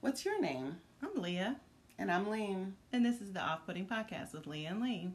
What's your name? I'm Leah, And I'm Lean. and this is the Off Putting Podcast with Leah and Lee.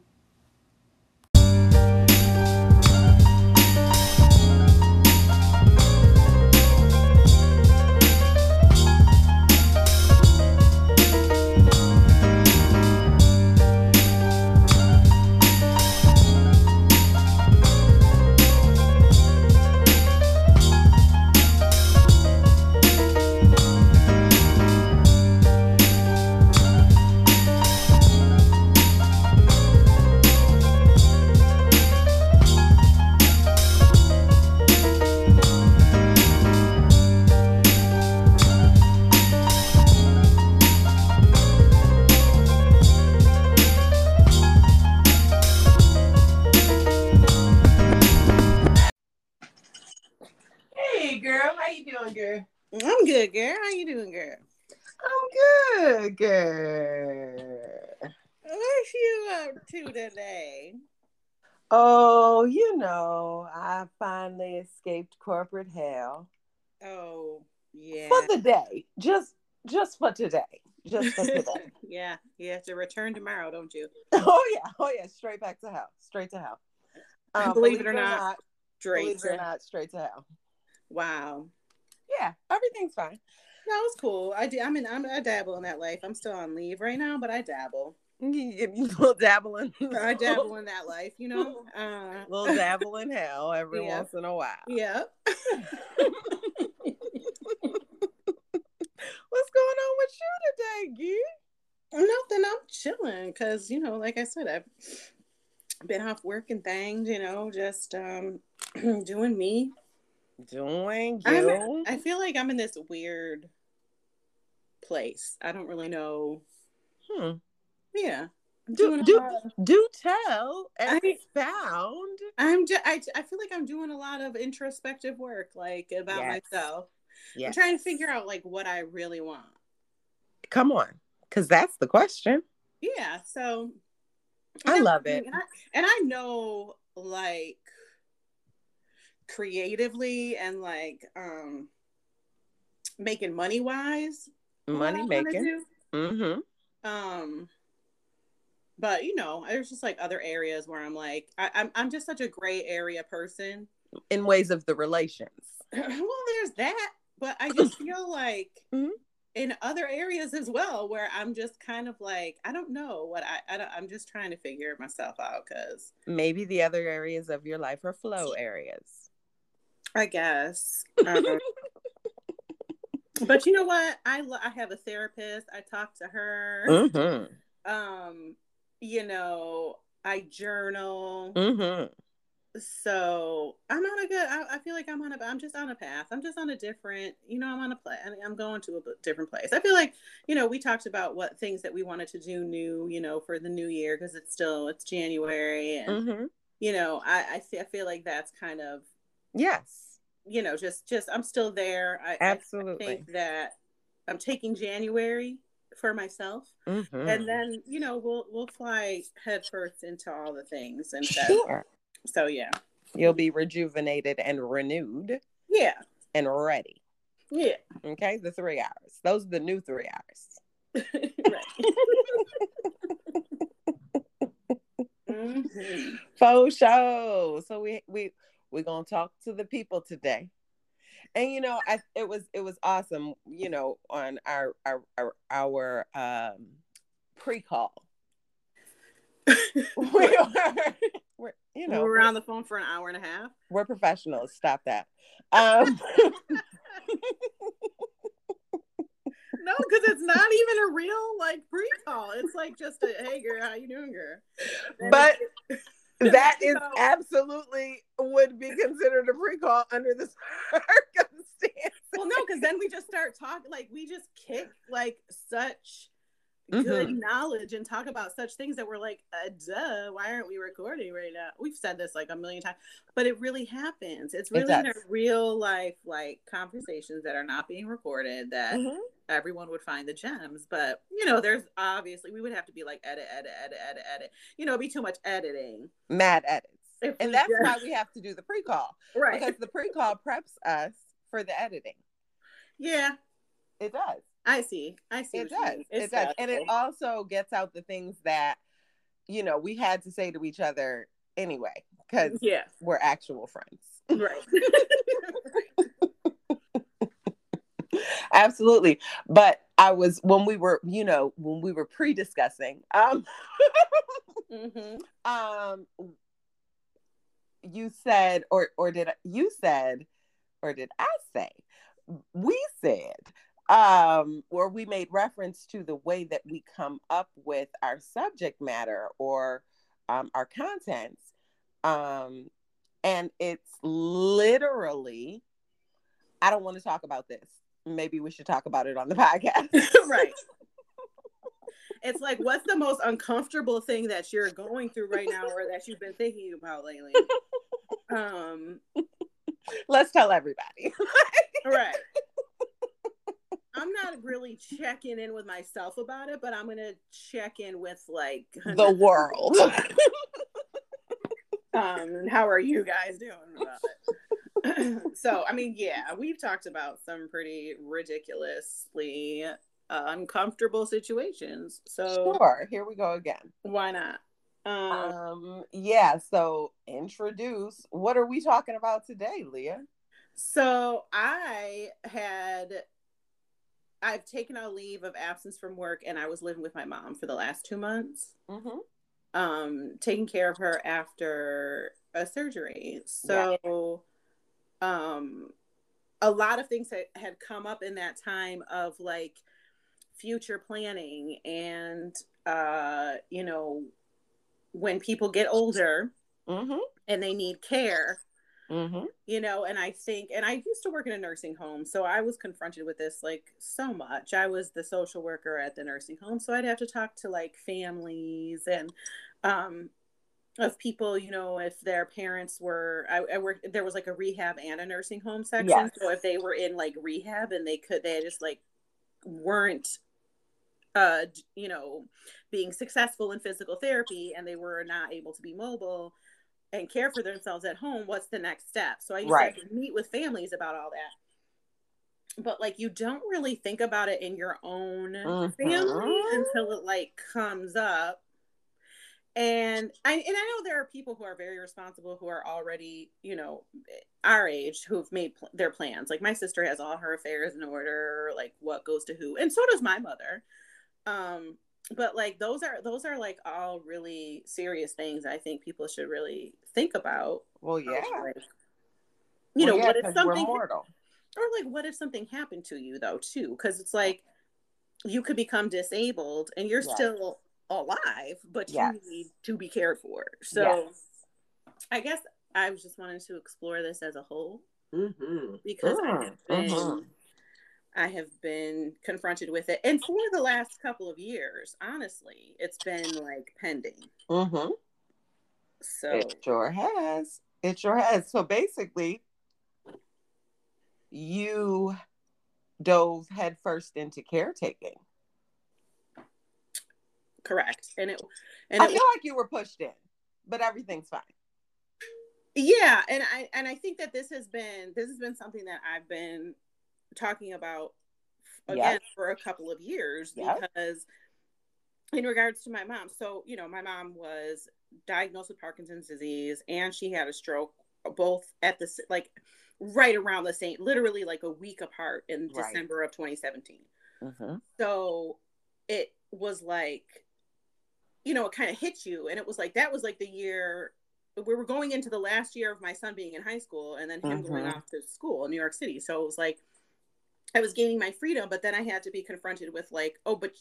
Good, girl. What you up to today? Oh, you know, I finally escaped corporate hell Oh, yeah. for the day. Just just for today. Just for today. yeah, you have to return tomorrow, don't you? oh yeah, oh yeah, straight back to hell. Straight to hell. Um, Believe it or not, believe Straight. it or not, straight to hell. Wow. Yeah, everything's fine. That was cool. I do. I mean, I'm, I dabble in that life. I'm still on leave right now, but I dabble. You, little dabbling. I dabble in that life, you know. Uh, little dabble in hell every Yeah. once in a while. yeah. What's going on with you today, Gee? Nothing. I'm chilling because you know, like I said, I've been off work and things. You know, just um doing me. Doing I'm- you. I feel like I'm in this weird place. I don't really know. Hmm. Yeah. I'm Do, do, of- do tell, I- expound. I'm just, I, I feel like I'm doing a lot of introspective work, like about Yes. myself. I'm trying to figure out like what I really want. Come on, because that's the question. Yeah. So I love it. And I, and I know like creatively and like um making money wise Money making. Mm-hmm. um but you know there's just like other areas where i'm like I, I'm, I'm just such a gray area person In ways of the relations. well there's that but i just feel like Mhm. in other areas as well where i'm just kind of like i don't know what i, I don't, i'm just trying to figure myself out because Maybe the other areas of your life are flow areas. i guess um, but you know what i lo- i have a therapist i talk to her Mm-hmm. um you know i journal Mm-hmm. so i'm on a good I, I feel like i'm on a i'm just on a path i'm just on a different you know i'm on a mean, i'm going to a different place i feel like you know we talked about what things that we wanted to do new you know for the new year because it's still it's january and Mm-hmm. you know i I, fe- I feel like that's kind of Yes. You know just just i'm still there i, I Absolutely. think that i'm taking january for myself Mm-hmm. and then you know we'll we'll fly headfirst into all the things and stuff. sure. so yeah You'll be rejuvenated and renewed yeah and ready. yeah Okay, the three hours. Those are the new three hours. right. Mhm. Faux show. So we we we're gonna talk to the people today. And you know, I it was it was awesome, you know, on our our our, our um pre-call. we were, we're, you know, we were we're, on the phone for an hour and a half we're professionals. Stop that. Um no because it's not even a real like pre-call it's like just a hey girl how you doing girl And But- that is absolutely would be considered a pre-call under the circumstances. well no because then we just start talking like we just kick like such good Mhm. knowledge and talk about such things that we're like uh, duh why aren't we recording right now we've said this like a million times but it really happens it's really a real life like conversations that are not being recorded that Mhm. everyone would find the gems but you know there's obviously we would have to be like edit edit edit edit edit you know it'd be too much editing Mad edits. And that's just- why we have to do the pre-call. right because the pre-call preps us for the editing. yeah It does. I see. I see. It does. It does. And it also gets out the things that, you know, we had to say to each other anyway, because yeah. we're actual friends. Right. Absolutely. But I was when we were, you know, when we were pre-discussing, um, hmm um you said or or did you said or did I say? We said um or we made reference to the way that we come up with our subject matter or um our contents. Um and it's literally I don't want to talk about this. Maybe we should talk about it on the podcast. Right. It's like, what's the most uncomfortable thing that you're going through right now, or that you've been thinking about lately? Um. let's tell everybody Right. I'm not really checking in with myself about it, but I'm gonna check in with like the world um how are you guys doing about it so i mean yeah we've talked about some pretty ridiculously uh, uncomfortable situations so Sure, here we go again. why not um Um, yeah, so introduce what are we talking about today, Leah? so i had i've taken a leave of absence from work and i was living with my mom for the last two months Mm-hmm. um taking care of her after a surgery so um a lot of things that had come up in that time of like future planning and uh you know when people get older Mm-hmm. and they need care Mm-hmm. you know and i think and i used to work in a nursing home so i was confronted with this like so much i was the social worker at the nursing home so i'd have to talk to like families and um of people you know if their parents were i, I worked there was like a rehab and a nursing home section Yes. so if they were in like rehab and they could they just like weren't uh you know being successful in physical therapy and they were not able to be mobile and care for themselves at home what's the next step so i used Right. to meet with families about all that but like you don't really think about it in your own Mhm. family until it like comes up and I and I know there are people who are very responsible who are already, you know, our age who've made pl- their plans. Like my sister has all her affairs in order, like what goes to who, and so does my mother. Um, but like those are those are like all really serious things. I think people should really think about. Well, yeah. Like, you know, yeah, what if something mortal? or like what if something happened to you though too because it's like you could become disabled and you're Yes. still alive but Yes. you need to be cared for so Yes. i guess i was just wanting to explore this as a whole Mm-hmm. because i have been Mhm. I have been confronted with it and for the last couple of years honestly it's been like pending Mm-hmm. so It sure has. It sure has. So basically, you dove headfirst into caretaking. correct and it and I it feel like you were pushed in, but everything's fine. yeah and i and i think that this has been this has been something that i've been talking about again Yep. for a couple of years Yep. because in regards to my mom so you know my mom was diagnosed with parkinson's disease and she had a stroke both at the like right around the same literally like a week apart in Right. december of 2017 Mm-hmm. so it was like you know it kind of hit you and it was like that was like the year we were going into the last year of my son being in high school and then him going Mhm. off to school in new york city so it was like i was gaining my freedom but then i had to be confronted with like oh but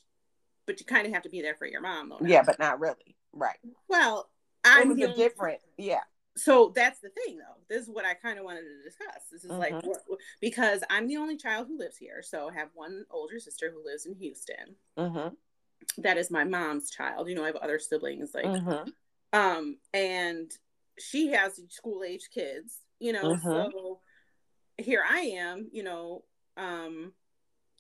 but you kind of have to be there for your mom though. Yeah, but not really. Right. well i'm was the a only- different. Yeah. so that's the thing though this is what i kind of wanted to discuss this is like Mhm. what, because i'm the only child who lives here so i have one older sister who lives in houston Mm-hmm. that is my mom's child you know i have other siblings like mm-hmm. um and she has school age kids you know Mhm. so here i am you know um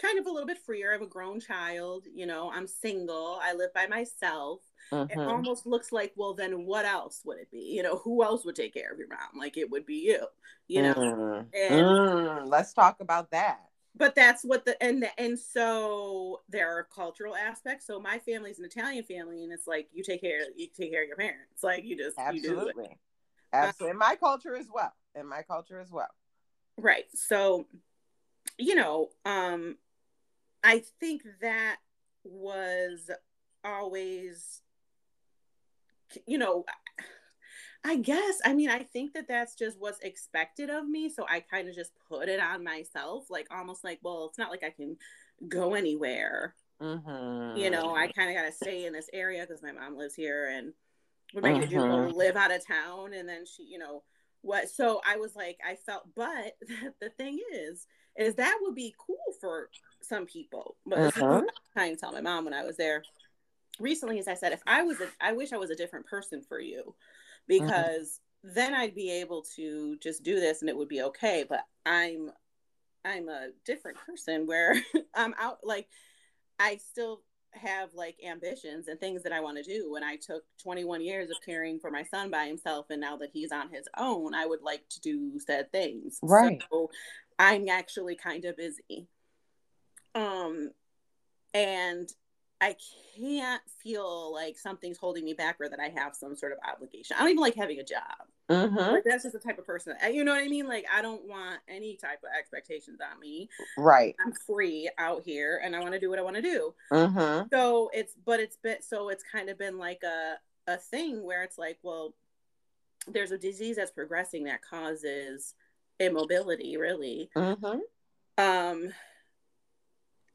kind of a little bit freer i have a grown child you know i'm single i live by myself it Mm-hmm. almost looks like well then what else would it be you know who else would take care of your mom like it would be you you know Mm. and Mm, let's talk about that. but that's what the and the, and so there are cultural aspects. So my family's an Italian family, and it's like you take care you take care of your parents. Like you just you do it. Absolutely. Absolutely. In my culture as well. In my culture as well. Right. So, you know, um, I think that was always, you know, I guess, I mean, I think that that's just what's expected of me. So I kind of just put it on myself, like almost like, well, it's not like I can go anywhere. Mm-hmm. You know, I kind of got to stay in this area because my mom lives here and what am I going to do? Live out of town? And then she, you know, what? So I was like, I felt, but the thing is, is that would be cool for some people. But what uh-huh. I tell my mom when I was there recently, as I said, if I was, a, I wish I was a different person for you, uh-huh. because then I'd be able to just do this and it would be okay. But I'm, I'm a different person where I'm out like I still have like ambitions and things that I want to do. And I took 21 years of caring for my son by himself, and now that he's on his own, I would like to do said things. Right. So I'm actually kind of busy. Um, and I can't feel like something's holding me back or that I have some sort of obligation. I don't even like having a job. Mm-hmm. Like that's just the type of person. You know what I mean? Like I don't want any type of expectations on me. Right. I'm free out here, and I want to do what I want to do Mm-hmm. so it's but it's been so it's kind of been like a a thing where it's like well there's a disease that's progressing that causes immobility really Mm-hmm. um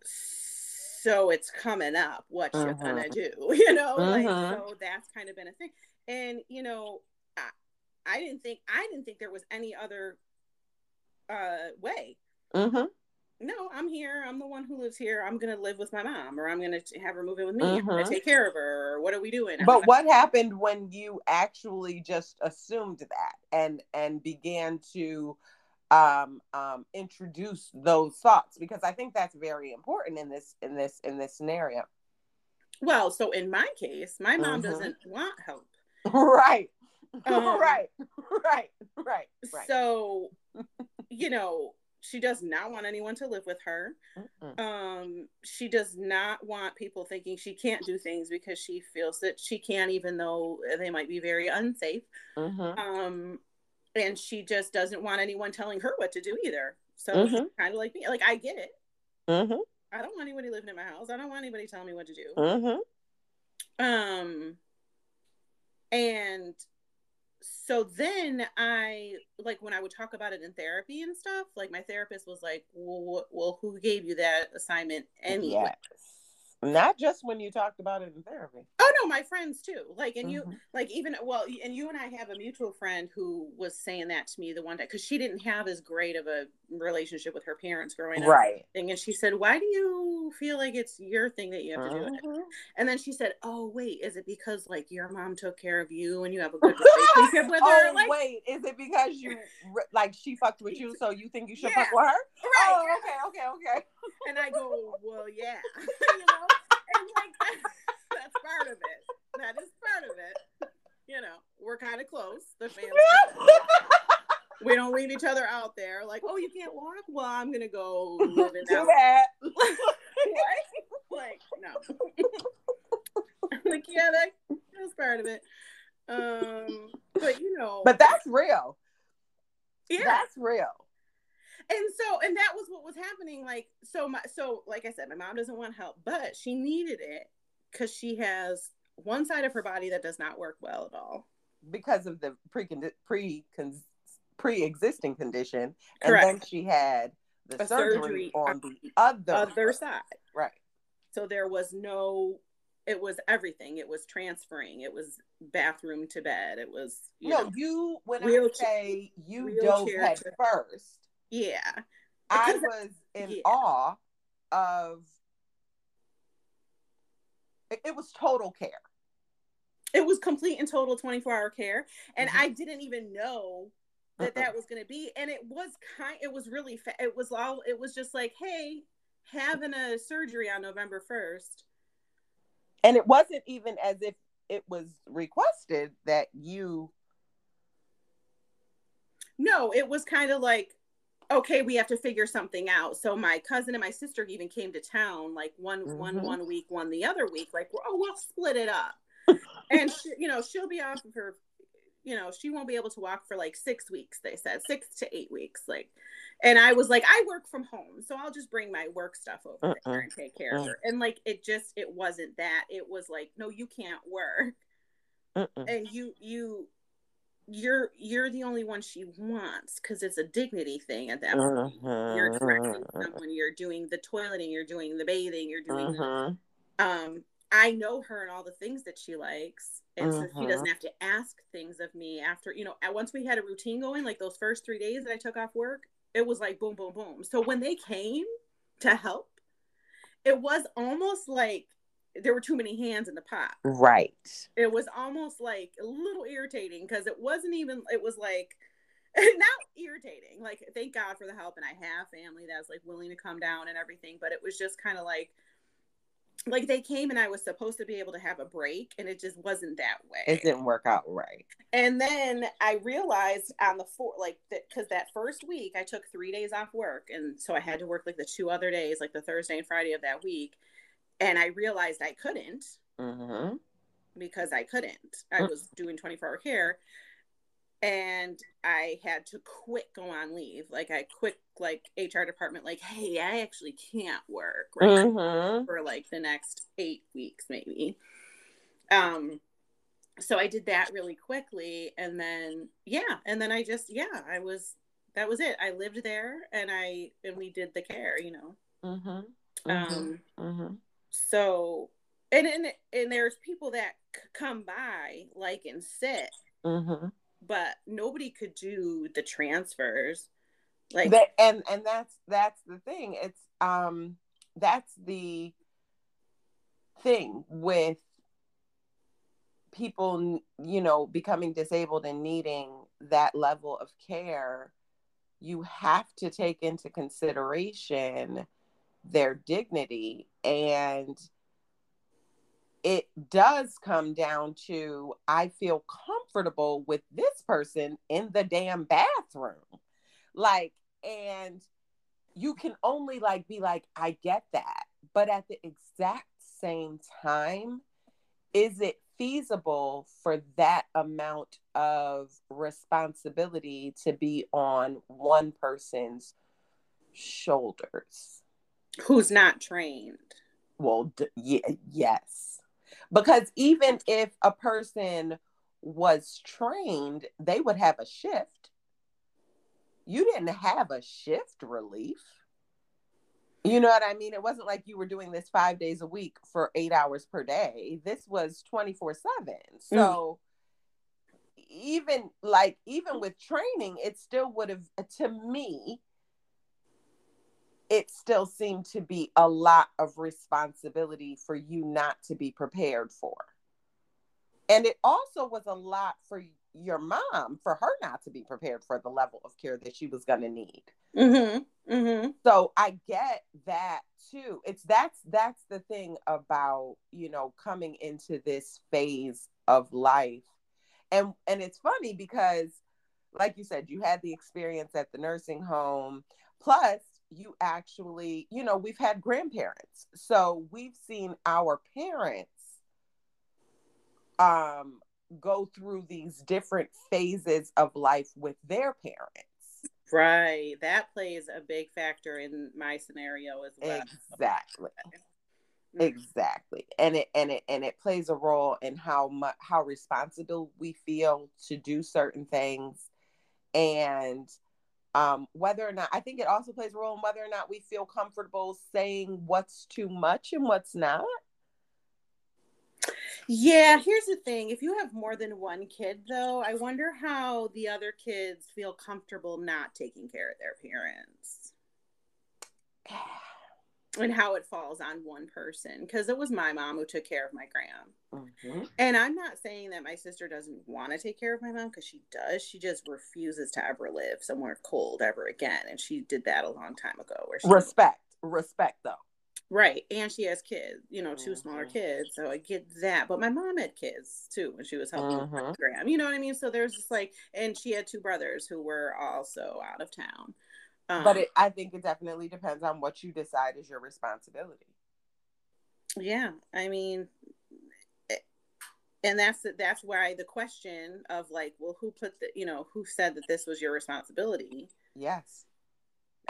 so it's coming up what you're gonna do you know like Mhm. so that's kind of been a thing and you know I, I didn't think i didn't think there was any other uh way Mm-hmm. No, I'm here. I'm the one who lives here. I'm gonna live with my mom, or I'm gonna have her move in with me. I'm gonna Mhm. take care of her. Or what are we doing? I'm But what happened when you actually just assumed that and and began to um um introduce those thoughts because I think that's very important in this in this in this scenario. Well, so in my case, my mom Mhm. doesn't want help. right. Um, right. Right. Right. Right. So, you know, she does not want anyone to live with her. Mm-mm. Um, she does not want people thinking she can't do things because she feels that she can, even though they might be very unsafe. Mhm. Um, and she just doesn't want anyone telling her what to do either. So Mhm. kind of like me. Like I get it. Mhm. I don't want anybody living in my house. I don't want anybody telling me what to do. Mhm. Um, and so then I like when I would talk about it in therapy and stuff. Like my therapist was like, "Well, well who gave you that assignment anyway?" Yes. Not just when you talked about it in therapy. Oh no, my friends too. Like, and you Mhm. like even well, and you and I have a mutual friend who was saying that to me the one day because she didn't have as great of a relationship with her parents growing up. Right. Thing, And she said, "Why do you feel like it's your thing that you have to do it?" Mhm. And then she said, "Oh wait, is it because like your mom took care of you and you have a good relationship with her?" Oh Like, wait, is it because you like she fucked with you, so you think you should Yeah. fuck with her? right? Oh, okay, okay, okay. And I go, "Well, yeah," you know, like that's, part of it. That is part of it. You know, we're kind of close. The family. we don't leave each other out there. Like, oh, you can't walk. Well, I'm gonna go live in Too that. Like, no. like, yeah, that, that's part of it. Um, but you know, But that's real. yeah. That's real. And so and that was what was happening like so my so like i said my mom doesn't want help but she needed it because she has one side of her body that does not work well at all. Because of the pre pre pre existing condition, and Correct. then she had the surgery, surgery on the other other side. Right. so there was no it was everything. It was transferring. It was bathroom to bed. It was you no, know, you when I wheelchair- say you dove head first, yeah I was in yeah. awe of it, it was total care. it was complete and total 24 hour care and Mhm. i didn't even know that that was going to be and it was kind it was really fa- it was all it was just like hey having a surgery on november 1st And it wasn't even as if it was requested that you no it was kind of like okay, we have to figure something out. So my cousin and my sister even came to town, like one mm-hmm. one one week, one the other week. Like, oh, we'll split it up. and she, you know, she'll be off for, you know, she won't be able to walk for like six weeks. They said six to eight weeks. Like, and I was like, I work from home, so I'll just bring my work stuff over uh-uh. there and take care uh-uh. of her. And like, it just, it wasn't that. It was like, no, you can't work. Uh-uh. And you, you you're you're the only one she wants because it's a dignity thing at that point. Uh-huh. You're dressing someone, you're doing the toileting, you're doing the bathing, you're doing uh-huh. the, um I know her and all the things that she likes. And uh-huh. so she doesn't have to ask things of me after, you know, once we had a routine going, like those first three days that I took off work, it was like boom, boom, boom. So when they came to help, it was almost like there were too many hands in the pot. Right. It was almost like a little irritating because it wasn't even, it was like, not irritating. Like, thank God for the help. And I have family that's like willing to come down and everything. But it was just kind of like, like they came and I was supposed to be able to have a break and it just wasn't that way. It didn't work out right. And then I realized on the four like that because that first week I took three days off work and so I had to work like the two other days, like the Thursday and Friday of that week and I realized I couldn't mm-hmm. because I couldn't. I was doing 24 hour care and I had to quit go on leave. Like I quit like HR department, like, hey, I actually can't work right mm-hmm. for like the next eight weeks, maybe. Um, so I did that really quickly, and then yeah, and then I just yeah, I was that was it. I lived there, and I and we did the care, you know. Mm-hmm. Um, mm-hmm so and and and there's people that c- come by like and sit. Mm-hmm. but nobody could do the transfers. Like that, and and that's that's the thing. It's um that's the thing with people you know becoming disabled and needing that level of care you have to take into consideration their dignity and it does come down to I feel comfortable with this person in the damn bathroom. Like, and you can only like be like, I get that. But at the exact same time, is it feasible for that amount of responsibility to be on one person's shoulders? Who's not trained. Well, d- yeah, yes. Because even if a person was trained, they would have a shift. You didn't have a shift relief. You know what I mean? It wasn't like you were doing this five days a week for eight hours per day. This was 24 7. So mm. even like, even with training, it still would have, to me, it still seemed to be a lot of responsibility for you not to be prepared for. And it also was a lot for your mom, for her not to be prepared for the level of care that she was going to need. Mm-hmm. Mm-hmm. So I get that too. It's that's that's the thing about you know coming into this phase of life, and and it's funny because, like you said, you had the experience at the nursing home. Plus, you actually, you know, we've had grandparents. So we've seen our parents um, go through these different phases of life with their parents. Right. That plays a big factor in my scenario as well. Exactly. Mm-hmm. Exactly. And it and it and it plays a role in how much how responsible we feel to do certain things and um, whether or not I think it also plays a role in whether or not we feel comfortable saying what's too much and what's not. Yeah, here's the thing. If you have more than one kid, though, I wonder how the other kids feel comfortable not taking care of their parents and how it falls on one person. Because it was my mom who took care of my grand. Mm-hmm. And I'm not saying that my sister doesn't want to take care of my mom because she does. She just refuses to ever live somewhere cold ever again. And she did that a long time ago. Where she respect, respect though. Right. And she has kids, you know, 2 mm-hmm. smaller kids. So I get that. But my mom had kids too when she was helping mm-hmm. Gram. You know what I mean? So there's just like, and she had two brothers who were also out of town. Um, but it, I think it definitely depends on what you decide is your responsibility. yeah, I mean, it- and that's that's why the question of like, well, who put the, you know, who said that this was your responsibility? Yes.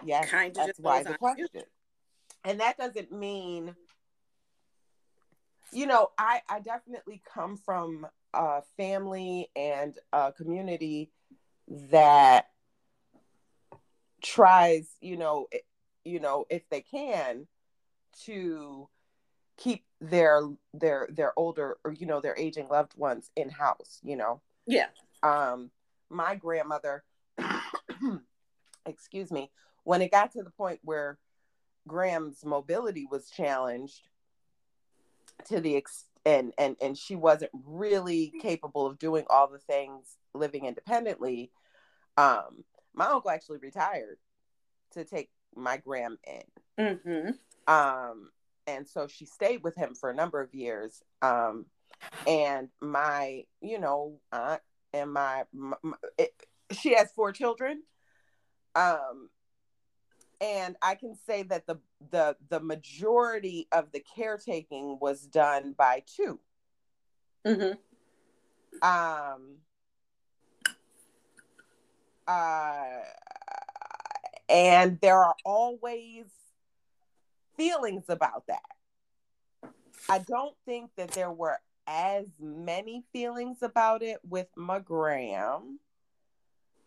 Yes. Kinda just why the on you. question. And that doesn't mean, you know, I, I definitely come from a family and a community that tries, you know, you know, if they can, to keep their their their older or you know their aging loved ones in house. You know, Yeah, um my grandmother excuse me when it got to the point where gram's mobility was challenged to the ex and and and she wasn't really capable of doing all the things living independently um my uncle actually retired to take my gram in mm-hmm. um and so she stayed with him for a number of years um and my you know aunt and my, my, it, she has four children um and i can say that the the the majority of the caretaking was done by two Mm-hmm. um uh and there are always feelings about that. I don't think that there were as many feelings about it with my gram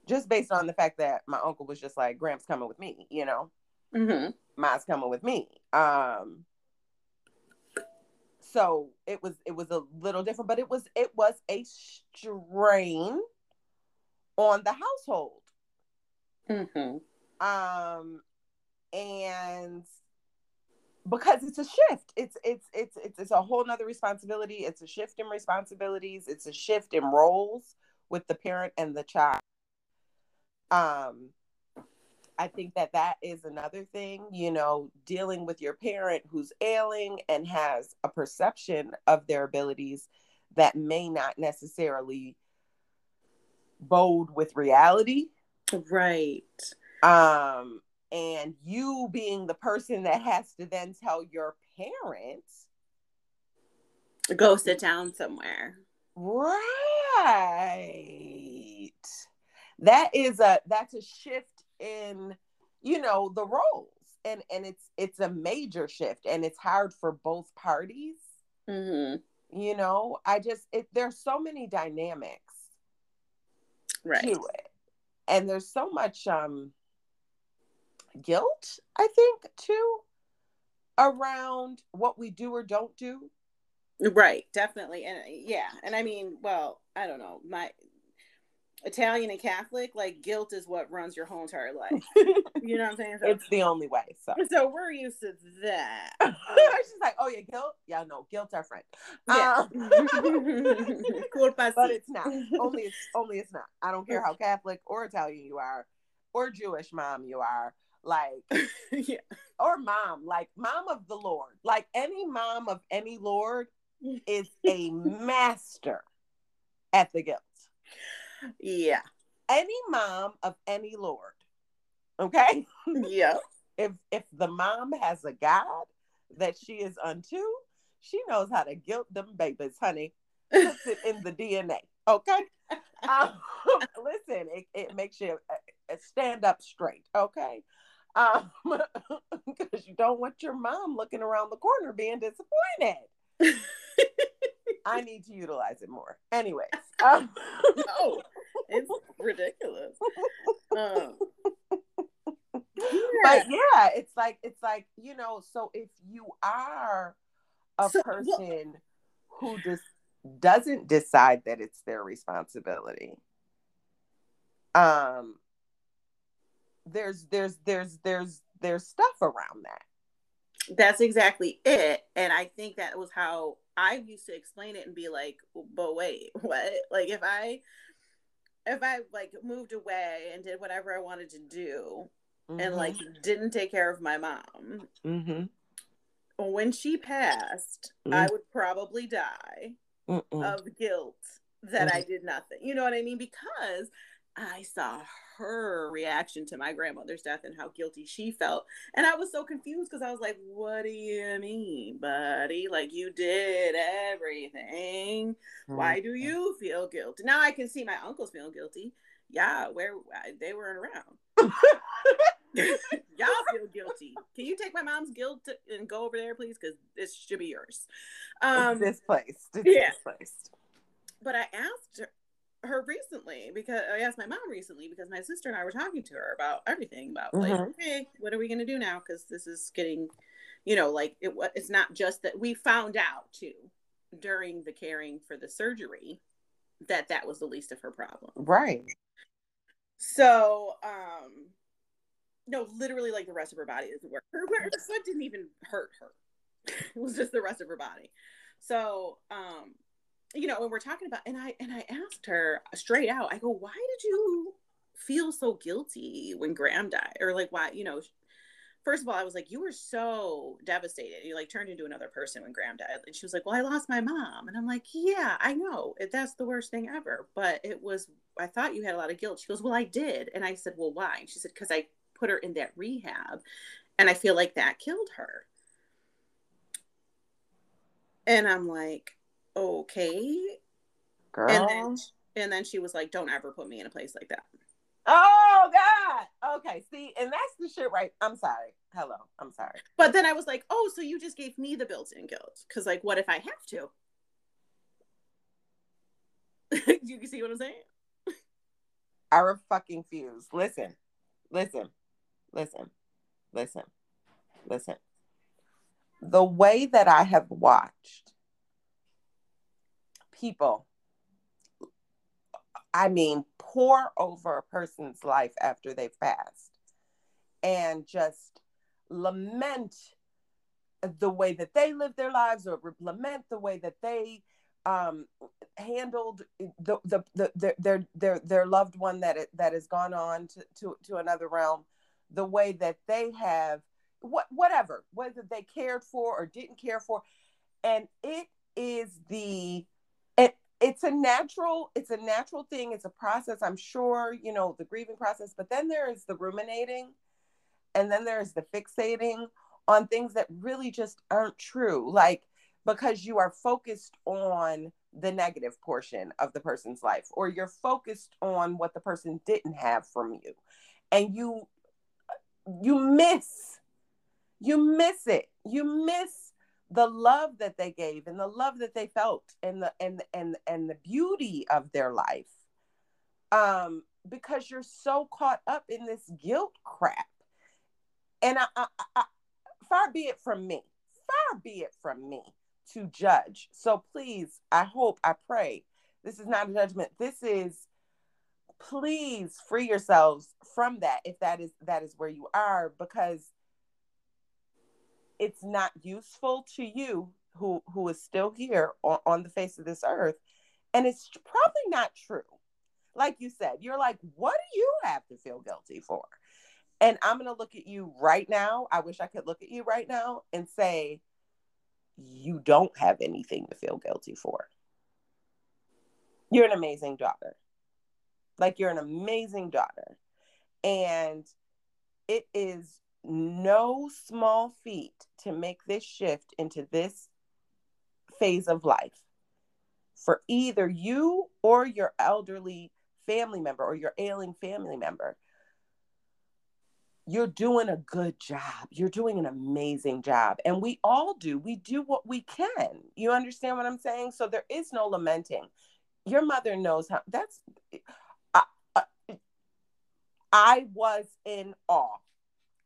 just based on the fact that my uncle was just like gram's coming with me you know? Mm-hmm. mine's coming with me. Um so it was it was a little different but it was it was a strain on the household. Mm-hmm. um and because it's a shift it's it's it's it's, it's a whole nother responsibility. It's a shift in responsibilities. It's a shift in roles with the parent and the child. Um i think that that is another thing you know dealing with your parent who's ailing and has a perception of their abilities that may not necessarily bode with reality Right. um and you being the person that has to then tell your parents Go sit down somewhere. right that is a that's a shift in you know the roles and and it's it's a major shift and it's hard for both parties Mm-hmm. you know i just it there's so many dynamics Right. to it and there's so much um guilt i think too around what we do or don't do Right. Definitely. And yeah. And I mean, well, I don't know. My Italian and Catholic, like guilt is what runs your whole entire life. You know what I'm saying? So, it's the only way so so we're used to that. she's like oh yeah guilt yeah no guilt's our friend Yeah. Um, but it's not only it's only it's not i don't care how catholic or italian you are or jewish mom you are like yeah. or mom like mom of the lord like any mom of any lord is a master at the guilt Yeah. any mom of any lord okay? Yeah. if if the mom has a god that she is unto she knows how to guilt them babies honey. Puts it in the dna okay? Um, listen it, it makes you uh, uh, stand up straight okay? Um because you don't want your mom looking around the corner being disappointed i need to utilize it more anyways um, no, it's ridiculous. Um, but yeah it's like it's like you know so if you are a So, well- person who just doesn't decide that it's their responsibility um there's there's there's there's there's stuff around that that's exactly it. And I think that was how I used to explain it and be like, but wait, what? Like if I if I like moved away and did whatever I wanted to do and like didn't take care of my mom, mm-hmm. when she passed, Mm. I would probably die Mm-mm. of guilt that I did nothing. You know what I mean? Because I saw her reaction to my grandmother's death and how guilty she felt. And I was so confused because I was like, what do you mean, buddy? Like, you did everything. Why do you feel guilty? Now I can see my uncles feeling guilty. Yeah, where they weren't around. Y'all feel guilty. Can you take my mom's guilt and go over there, please? Because this should be yours. Um, it's this place. It's yeah. This place. But I asked her recently because I asked my mom recently because my sister and I were talking to her about everything about like, mm-hmm. hey, what are we gonna do now? Because this is getting, you know, like it. It's not just that we found out too during the caring for the surgery that that was the least of her problem. Right. So, um, no, literally, like the rest of her body doesn't work. Her, her foot didn't even hurt her. it was just the rest of her body. So, um, you know, when we're talking about, and I and I asked her straight out, I go, why did you feel so guilty when Gram died, or like why, you know? First of all, I was like, you were so devastated. You like turned into another person when Gram died. And she was like, well, I lost my mom. And I'm like, yeah, I know. That's the worst thing ever. But it was, I thought you had a lot of guilt. She goes, well, I did. And I said, well, why? And she said, because I put her in that rehab. And I feel like that killed her. And I'm like, okay. Girl. And then, and then she was like, don't ever put me in a place like that. Oh God. Okay. See, and that's the shit, right? I'm sorry. Hello. I'm sorry. But then I was like, oh, so you just gave me the built-in guilt? Because like, what if I have to? you can see what I'm saying? I fucking fuse. Listen, listen, listen, listen, listen. The way that I have watched people, I mean, pour over a person's life after they've passed and just lament the way that they lived their lives or lament the way that they um, handled the, the, the, the, their, their, their loved one that, it, that has gone on to, to, to another realm, the way that they have what, whatever, whether they cared for or didn't care for. And it is the it's a natural it's a natural thing it's a process i'm sure you know the grieving process but then there is the ruminating and then there's the fixating on things that really just aren't true like because you are focused on the negative portion of the person's life or you're focused on what the person didn't have from you and you you miss you miss it you miss the love that they gave and the love that they felt and the and and and the beauty of their life um because you're so caught up in this guilt crap. And I, I, I far be it from me far be it from me to judge. So please i hope i pray this is not a judgment. This is please free yourselves from that if that is that is where you are because it's not useful to you who who is still here on, the face of this earth and it's probably not true. Like you said you're like what do you have to feel guilty for? And i'm going to look at you right now i wish i could look at you right now and say you don't have anything to feel guilty for. You're an amazing daughter. Like you're an amazing daughter. And it is no small feat to make this shift into this phase of life for either you or your elderly family member or your ailing family member. You're doing a good job. You're doing an amazing job. And we all do. We do what we can. You understand what I'm saying? So there is no lamenting. Your mother knows how that's. I, I, I was in awe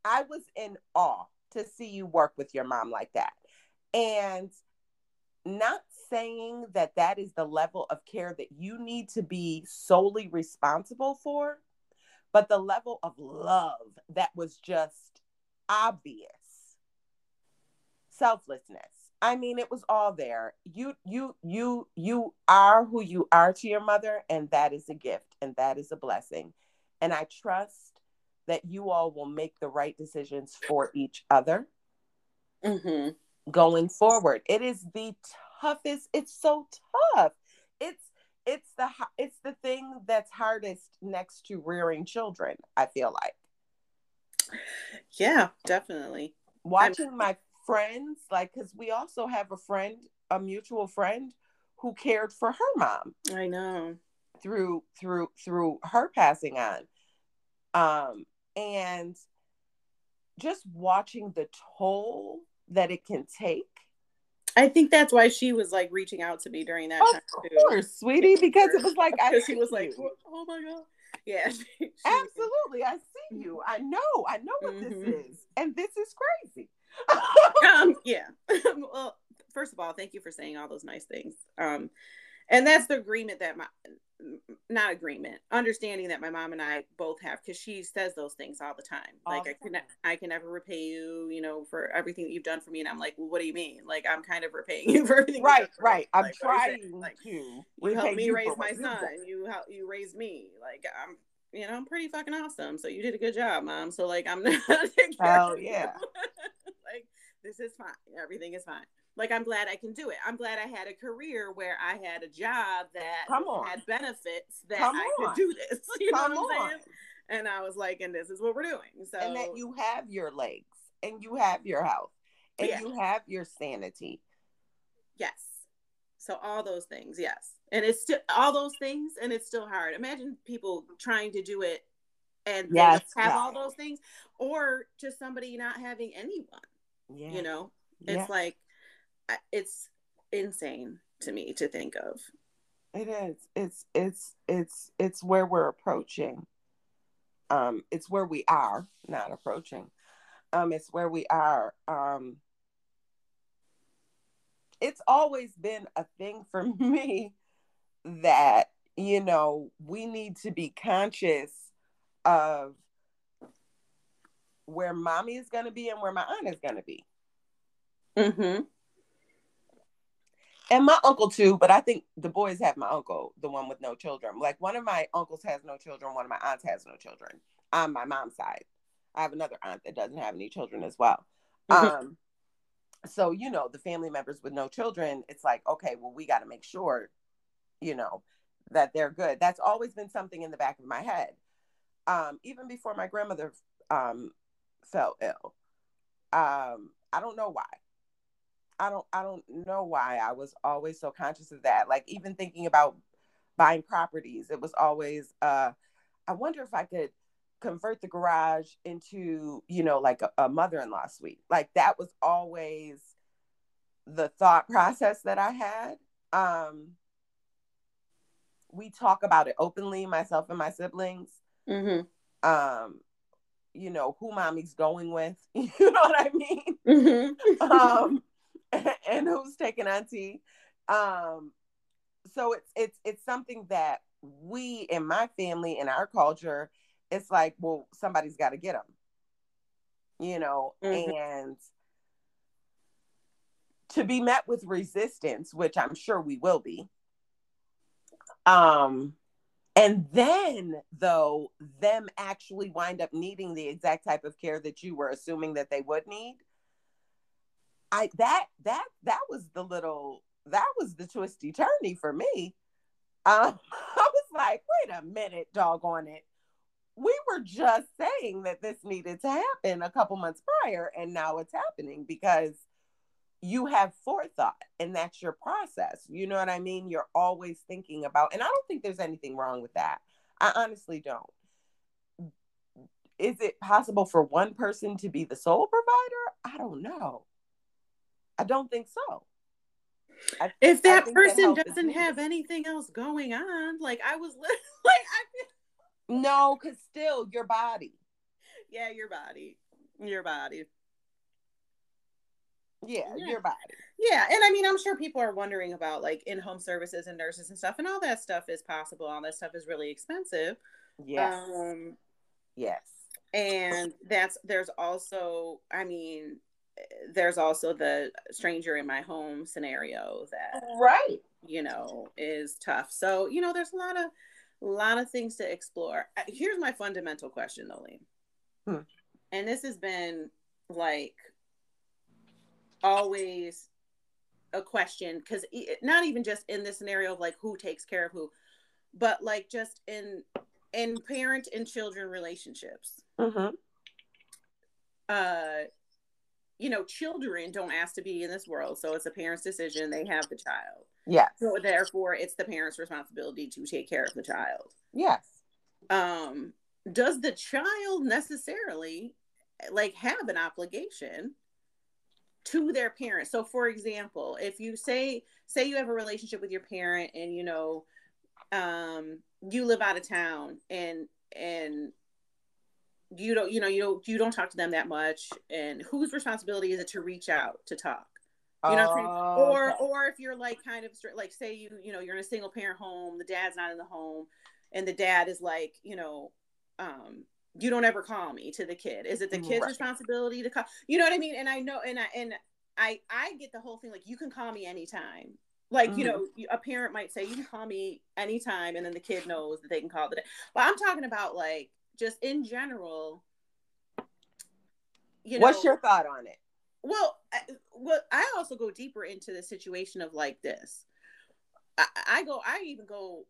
I was in awe to see you work with your mom like that. And not saying that that is the level of care that you need to be solely responsible for, but the level of love that was just obvious. Selflessness. I mean, it was all there. You, you, you, you are who you are to your mother, and that is a gift and that is a blessing. And I trust that you all will make the right decisions for each other mm-hmm. going forward. It is the toughest. It's so tough. It's it's the it's the thing that's hardest next to rearing children. I feel like Yeah, definitely. watching my friends, like, because we also have a friend, a mutual friend, who cared for her mom I know. through through through her passing on, um, and just watching the toll that it can take. I think that's why she was like reaching out to me during that Of time too. course, sweetie, because it was like I Because she was like, you. "Oh my god." Yeah. she- she- Absolutely, I see you. I know. I know what Mhm. this is, and this is crazy. um, yeah. well, first of all, thank you for saying all those nice things. Um, and that's the agreement that my not agreement, understanding that my mom and I both have because she says those things all the time. All like I can. I can never repay you, you know, for everything that you've done for me. And I'm like, well, what do you mean? Like I'm kind of repaying you for everything. right, right. I'm Like, trying Like, to. you helped me you raise my son. You helped you raised me. Like I'm, you know, I'm pretty fucking awesome. So you did a good job, mom. So like I'm not. taking care Hell of you. yeah. like this is fine. Everything is fine. Like I'm glad I can do it. I'm glad I had a career where I had a job that Come on. had benefits that Come I on. could do this. You Come know what I'm on. saying? And I was like, and this is what we're doing. So and that you have your legs and you have your health and Yeah. you have your sanity. Yes. So all those things, yes. And it's still all those things, and it's still hard. Imagine people trying to do it and Yes, have all those things, or just somebody not having anyone. Yeah. You know, yeah, it's like I- it's insane to me to think of. it is. It's it's it's it's where we're approaching. Um, it's where we are, not approaching. Um, it's where we are. Um, it's always been a thing for me that you know we need to be conscious of where mommy is going to be and where my aunt is going to be Mm-hmm. And my uncle too but i think the boys have my uncle the one with no children. Like one of my uncles has no children one of my aunts has no children. On my mom's side. I have another aunt that doesn't have any children as well. Mhm. um so you know the family members with no children it's like okay well we got to make sure you know that they're good. That's always been something in the back of my head. Um even before my grandmother um fell ill. Um i don't know why I don't I don't know why I was always so conscious of that. Like even thinking about buying properties, it was always uh I wonder if I could convert the garage into, you know, like a, a mother-in-law suite. Like that was always the thought process that I had. Um we talk about it openly, myself and my siblings. Mm-hmm. Um, you know, who mommy's going with. You know what I mean? Mm-hmm. um and who's taking auntie? Um so it's it's it's something that we in my family in our culture it's like well somebody's got to get them you know? Mhm. and to be met with resistance which i'm sure we will be. Um and then though them actually wind up needing the exact type of care that you were assuming that they would need I that that that was the little that was the twisty turny for me. Um, I was like, wait a minute, doggone it. We were just saying that this needed to happen a couple months prior, and now it's happening because you have forethought and that's your process. You know what I mean? You're always thinking about, and I don't think there's anything wrong with that. I honestly don't. Is it possible for one person to be the sole provider? I don't know. I don't think so. I, If that think that person doesn't have anything else going on, like I was li- like, I feel, no, because still your body. yeah, your body, your body. Yeah, Yeah. your body. Yeah, and I mean, I'm sure people are wondering about like in-home services and nurses and stuff, and all that stuff is possible. All that stuff is really expensive. Yes. Um, yes. and that's there's also, I mean, there's also the stranger in my home scenario that Right. you know is tough. So you know, there's a lot of a lot of things to explore. Uh, Here's my fundamental question, though, Lee. Hmm. And this has been like always a question because not even just in the scenario of like who takes care of who, but like just in in parent and children relationships. Mm-hmm. Uh, you know, children don't ask to be in this world, so it's a parent's decision. They have the child. Yes. So therefore, it's the parent's responsibility to take care of the child. Yes. Um, does the child necessarily like have an obligation to their parents? So, for example, if you say say you have a relationship with your parent, and you know, um, you live out of town, and and you don't you know you don't you don't talk to them that much and whose responsibility is it to reach out to talk you know what I'm saying? Oh, Or okay. or if you're like kind of like say you you know you're in a single parent home, the dad's not in the home, and the dad is like you know, um, you don't ever call me to the kid. Is it the kid's Right. responsibility to call? You know what I mean? And I know and I and I I get the whole thing like you can call me anytime. Like you Mhm. know, a parent might say you can call me anytime, and then the kid knows that they can call the. Day. But I'm talking about like just in general. You know, What's your thought on it? well, I, well, I also go deeper into the situation of like this. I, I go, I even go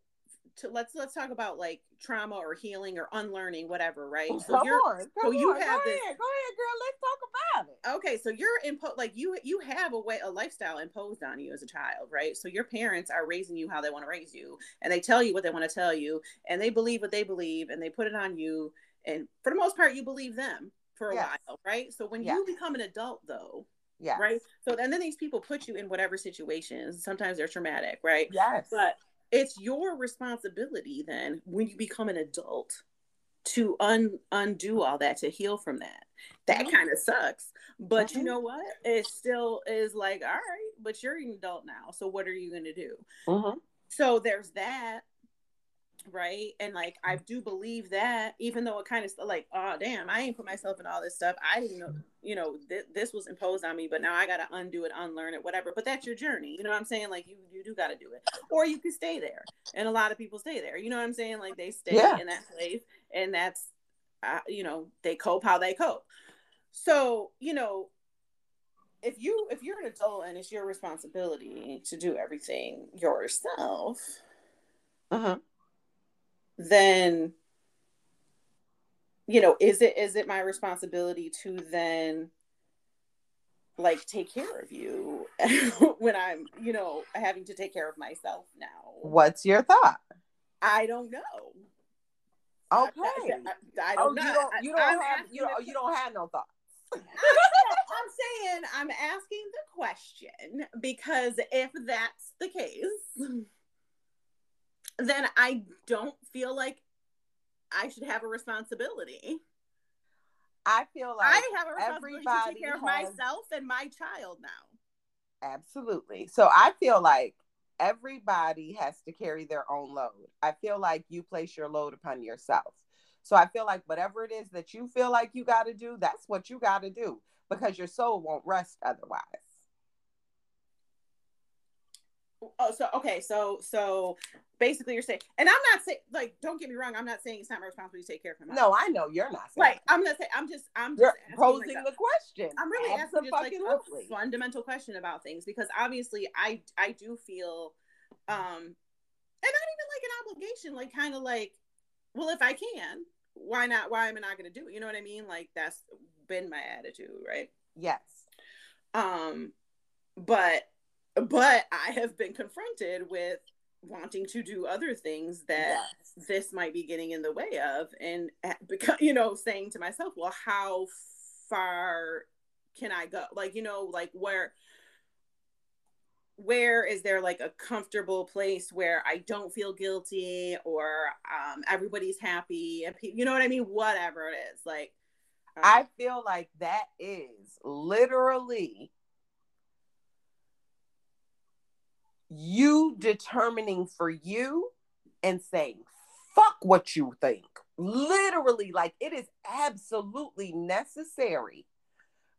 to let's let's talk about like trauma or healing or unlearning, whatever, right? Oh, so come you're on, come you on, have go this- ahead, go ahead, girl. Let's talk about it. okay. So you're impo like you you have a way a lifestyle imposed on you as a child, right? So your parents are raising you how they want to raise you, and they tell you what they want to tell you, and they believe what they believe, and they put it on you, and for the most part, you believe them for a Yes. while, right? So when Yes. you become an adult, though, Yes. right? So and then these people put you in whatever situations. Sometimes they're traumatic, right? Yes. But it's your responsibility then when you become an adult to un- undo all that to heal from that. That Mhm. kind of sucks. But you Mhm. know what? It still is like, all right, but you're an adult now. So what are you gonna do? Mhm. So there's that, right? And like I do believe that, even though it kind of like, oh damn, I ain't put myself in all this stuff. I didn't know, you know, th- this was imposed on me, but now I gotta undo it, unlearn it, whatever. But that's your journey. You know what I'm saying? Like you you do gotta do it. Or you can stay there. And a lot of people stay there. You know what I'm saying? Like they stay Yeah. in that place and that's uh, you know, they cope how they cope. So, you know, if you if you're an adult and it's your responsibility to do everything yourself, Mhm. Then you know is it is it my responsibility to then like take care of you when i'm you know having to take care of myself now What's your thought? i don't know Okay. i, I, I oh, don't know you don't. You don't have. You don't. You don't have no thoughts. I'm saying I'm asking the question because if that's the case, then I don't feel like I should have a responsibility. I feel like I have a responsibility to everybody take care of myself and my child now. Absolutely. So I feel like everybody has to carry their own load. I feel like you place your load upon yourself. So I feel like whatever it is that you feel like you got to do, that's what you got to do because your soul won't rest otherwise. Oh, so okay, so so basically you're saying, and I'm not saying like, don't get me wrong, I'm not saying it's not my responsibility to take care of my No, I know you're not saying Right, I'm not saying I'm just I'm just posing like, the question. I'm really asking just like a fundamental question about things because obviously I I do feel um and not even like an obligation, like kind of like, well, if I can, why not? Why am I not going to do it? You know what I mean? Like that's been my attitude, right? Yes. Um, but but I have been confronted with wanting to do other things that Yes. this might be getting in the way of and because you know saying to myself well how far can i go like you know like where where is there like a comfortable place where i don't feel guilty or um everybody's happy and pe- you know what i mean whatever it is like um, I feel like that is literally you determining for you and saying, fuck what you think. Literally, like it is absolutely necessary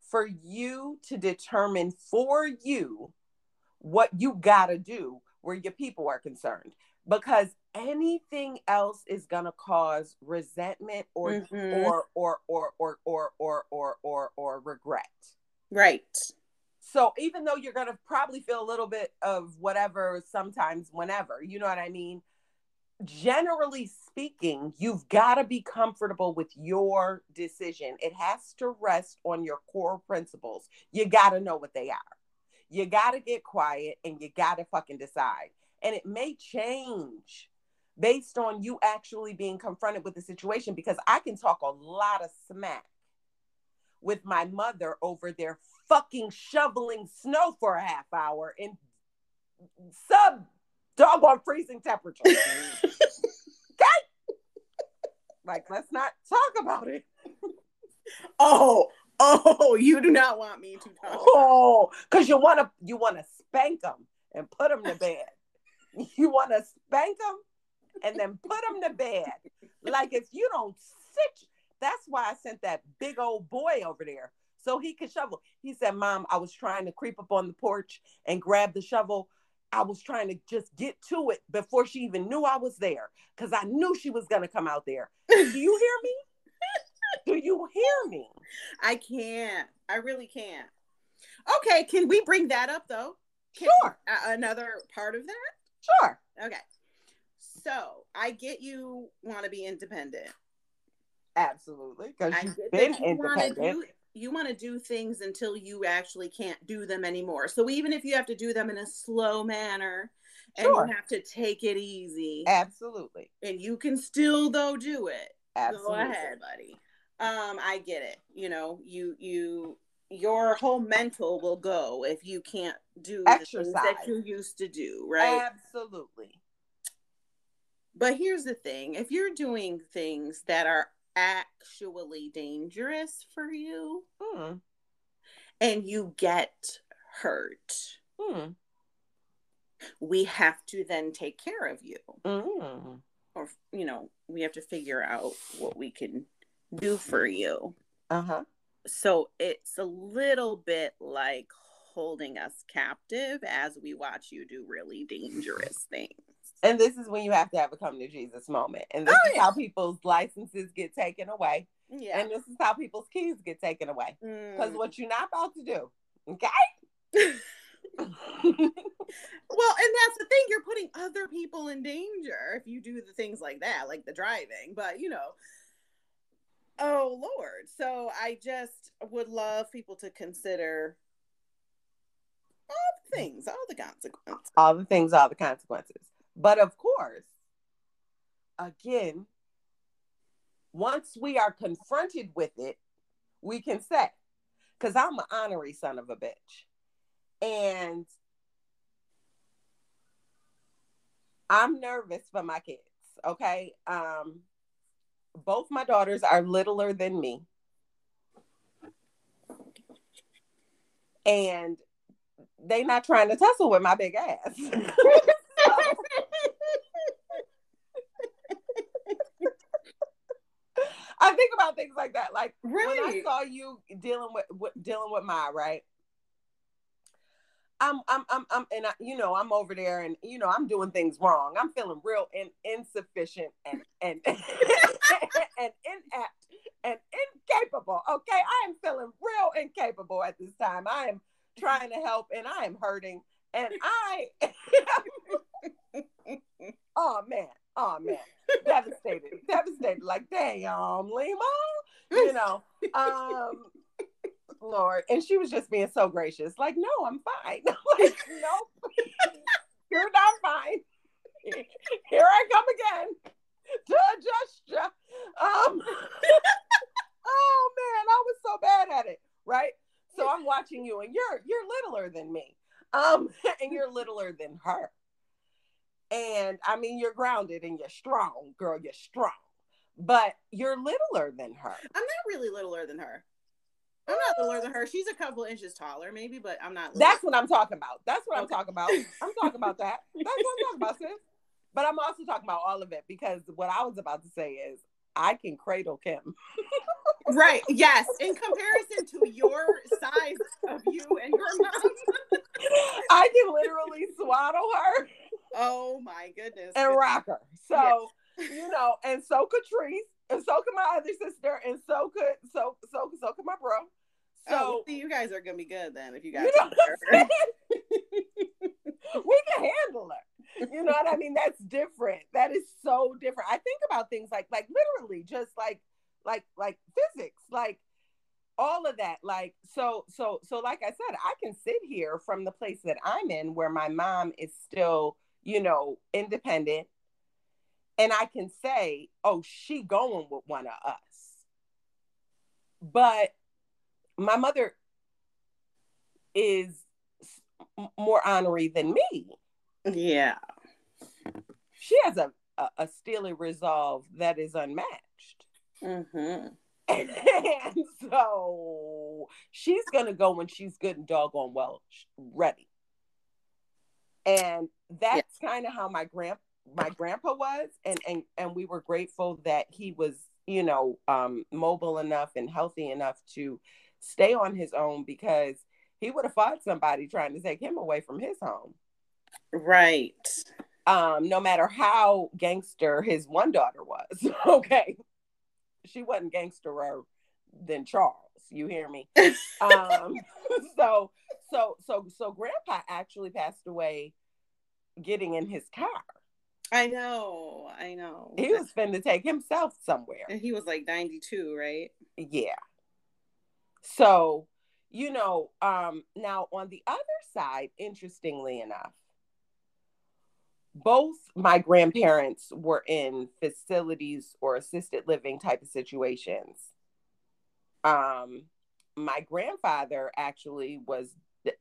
for you to determine for you what you gotta do where your people are concerned because anything else is gonna cause resentment or mm-hmm. or, or, or, or or or or or or regret. Right. So even though you're gonna probably feel a little bit of whatever sometimes, whenever, you know what I mean? Generally speaking, you've got to be comfortable with your decision. It has to rest on your core principles. You got to know what they are. You got to get quiet and you got to fucking decide. And it may change based on you actually being confronted with the situation because I can talk a lot of smack with my mother over there fucking shoveling snow for a half hour in sub doggone freezing temperature. okay? Like, let's not talk about it. Oh, oh, you do not want me to talk. Oh, because you want to you want to spank them and put them to bed. You want to spank them and then put them to bed. Like if you don't sit, that's why I sent that big old boy over there so he could shovel. He said, "Mom, I was trying to creep up on the porch and grab the shovel. I was trying to just get to it before she even knew I was there because I knew she was gonna come out there. Do you hear me? Do you hear me? I can't. I really can't. Okay, can we bring that up though? Can- Sure, uh, another part of that? sure. Okay. So I get you want to be independent. Absolutely, because you've been you want to independent. do you want to do things until you actually can't do them anymore. So even if you have to do them in a slow manner and you have to take it easy Absolutely, and you can still though do it. absolutely. Go ahead, buddy. Um, I get it. You know, you you your whole mental will go if you can't do the that Exercise. you used to do, right? Absolutely. But here's the thing: if you're doing things that are actually dangerous for you Hmm. and you get hurt, Hmm. we have to then take care of you. Mm. Or, you know, we have to figure out what we can do for you. Uh huh. So it's a little bit like holding us captive as we watch you do really dangerous things. And this is when you have to have a come to Jesus moment. And this Oh, is yeah. how people's licenses get taken away. Yeah. And this is how people's keys get taken away. Because Mm. what you're not about to do, okay? Well, and that's the thing. You're putting other people in danger if you do the things like that, like the driving. But, you know, oh, Lord. So I just would love people to consider all the things, all the consequences. all the things, all the consequences. But of course, again, once we are confronted with it, we can say, because I'm an honorary son of a bitch. And I'm nervous for my kids. Okay. Um, both my daughters are littler than me. And they're not trying to tussle with my big ass. I think about things like that. Like when I saw you dealing with, with dealing with my right. I'm I'm I'm I'm and I, you know I'm over there and you know I'm doing things wrong. I'm feeling real in, insufficient and and and inept and incapable. Okay, I am feeling real incapable at this time. I am trying to help and I am hurting and I oh man, oh man, devastated, devastated. Like damn, Lima, you know. Um, Lord, and she was just being so gracious. Like, no, I'm fine. like, no, you're not fine. Here I come again to adjust you. Um, oh man, I was so bad at it, right? So I'm watching you, and you're you're littler than me, um, and you're littler than her. And I mean, you're grounded and you're strong, girl. You're strong, but you're littler than her. I'm not really littler than her. I'm not littler than her. She's a couple inches taller, maybe, but I'm not. That's what I'm talking about. That's what I'm talking about. I'm talking about that. That's what I'm talking about, sis. But I'm also talking about all of it because what I was about to say is I can cradle Kim. right. Yes. In comparison to your size of you and your mom. I can literally swaddle her Oh my goodness. and Rocker. So, Yeah. you know, and so could Treese, and so could my other sister, and so could so so so could my bro. oh, So see, you guys are gonna be good then if you you I'm saying? we can handle her. You know what I mean? That's different. That is so different. I think about things like like literally just like like like physics, like all of that. Like so so so like I said, I can sit here from the place that I'm in where my mom is still, you know, independent and I can say, "Oh, she going with one of us." But my mother is more honorary than me. yeah. She has a, a, a steely resolve that is unmatched. Mm-hmm. And so she's gonna go when she's good and doggone well ready. And that's kind of how my grand my grandpa was, and and and we were grateful that he was, you know, um, mobile enough and healthy enough to stay on his own because he would have fought somebody trying to take him away from his home. Right. um, no matter how gangster his one daughter was. Okay. She wasn't gangsterer than Charles. You hear me? Um, so so so so grandpa actually passed away getting in his car. I know. I know. He was finna take himself somewhere. and he was like 92, right? Yeah. So, you know, um, now on the other side, interestingly enough, both my grandparents were in facilities or assisted living type of situations. Um, my grandfather actually was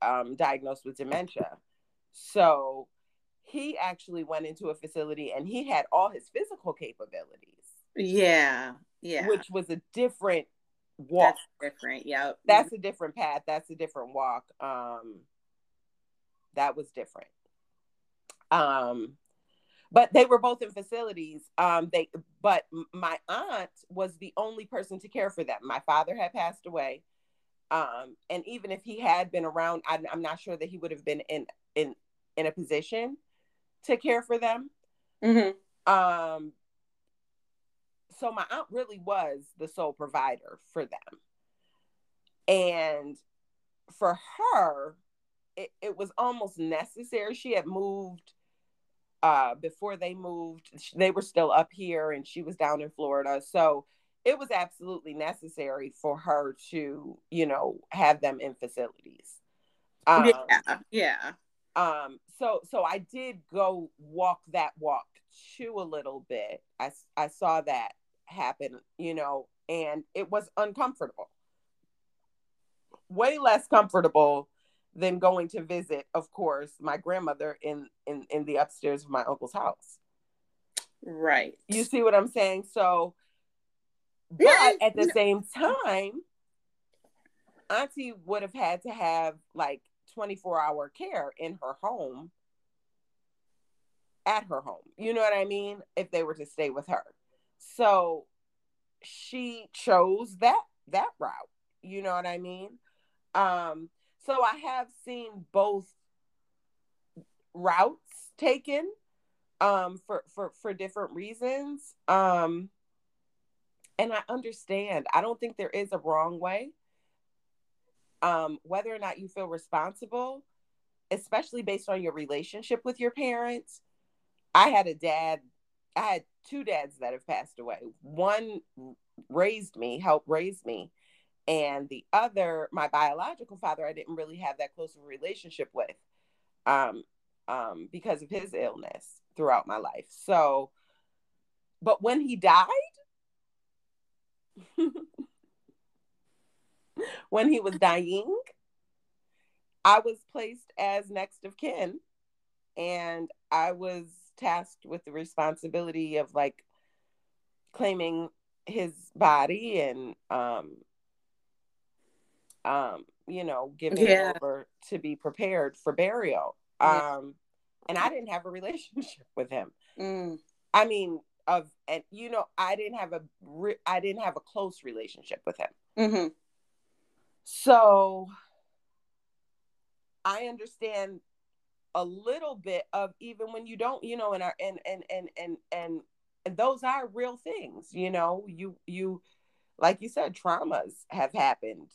um, diagnosed with dementia. So he actually went into a facility and he had all his physical capabilities, Yeah. Yeah. which was a different walk. That's different. Yeah. That's a different path. That's a different walk. Um, that was different. Um, but they were both in facilities. Um, they, but my aunt was the only person to care for them. My father had passed away. Um, and even if he had been around, I'm, I'm not sure that he would have been in in in a position to care for them. Mhm. Um, so my aunt really was the sole provider for them. And for her, it, it was almost necessary. She had moved uh, before they moved. They were still up here and she was down in Florida. So it was absolutely necessary for her to, you know, have them in facilities. Um, yeah. Yeah. um so so i did go walk that walk too a little bit. I i saw that happen you know and it was uncomfortable. Way less comfortable than going to visit of course my grandmother in in in the upstairs of my uncle's house. Right. you see what i'm saying? So but at the same time auntie would have had to have like 24 hour care in her home at her home. You know what i mean? If they were to stay with her. So she chose that that route. You know what i mean? Um so i have seen both routes taken um for for for different reasons. Um and i understand. I don't think there is a wrong way um whether or not you feel responsible especially based on your relationship with your parents. I had a dad i had two dads that have passed away. One raised me helped raise me. And the other my biological father i didn't really have that close of a relationship with um um because of his illness throughout my life. So but when he died when he was dying i was placed as next of kin and i was tasked with the responsibility of like claiming his body and um um you know giving Yeah. it over to be prepared for burial Yeah. um and i didn't have a relationship with him Mm. i mean of and you know i didn't have a re- i didn't have a close relationship with him hmm so I understand a little bit of even when you don't, you know, and our and and and and and and those are real things, you know. You you like you said, traumas have happened.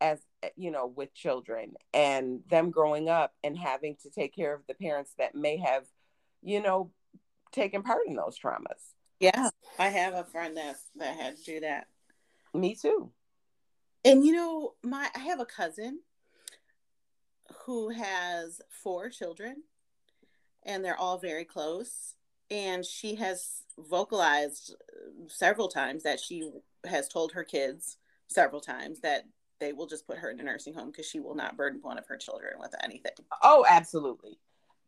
as you know with children and them growing up and having to take care of the parents that may have you know taken part in those traumas Yeah, I have a friend that that had to do that. me too And you know, my I have a cousin who has four children and they're all very close and she has vocalized uh, several times that she has told her kids several times that they will just put her in a nursing home because she will not burden one of her children with anything. oh absolutely.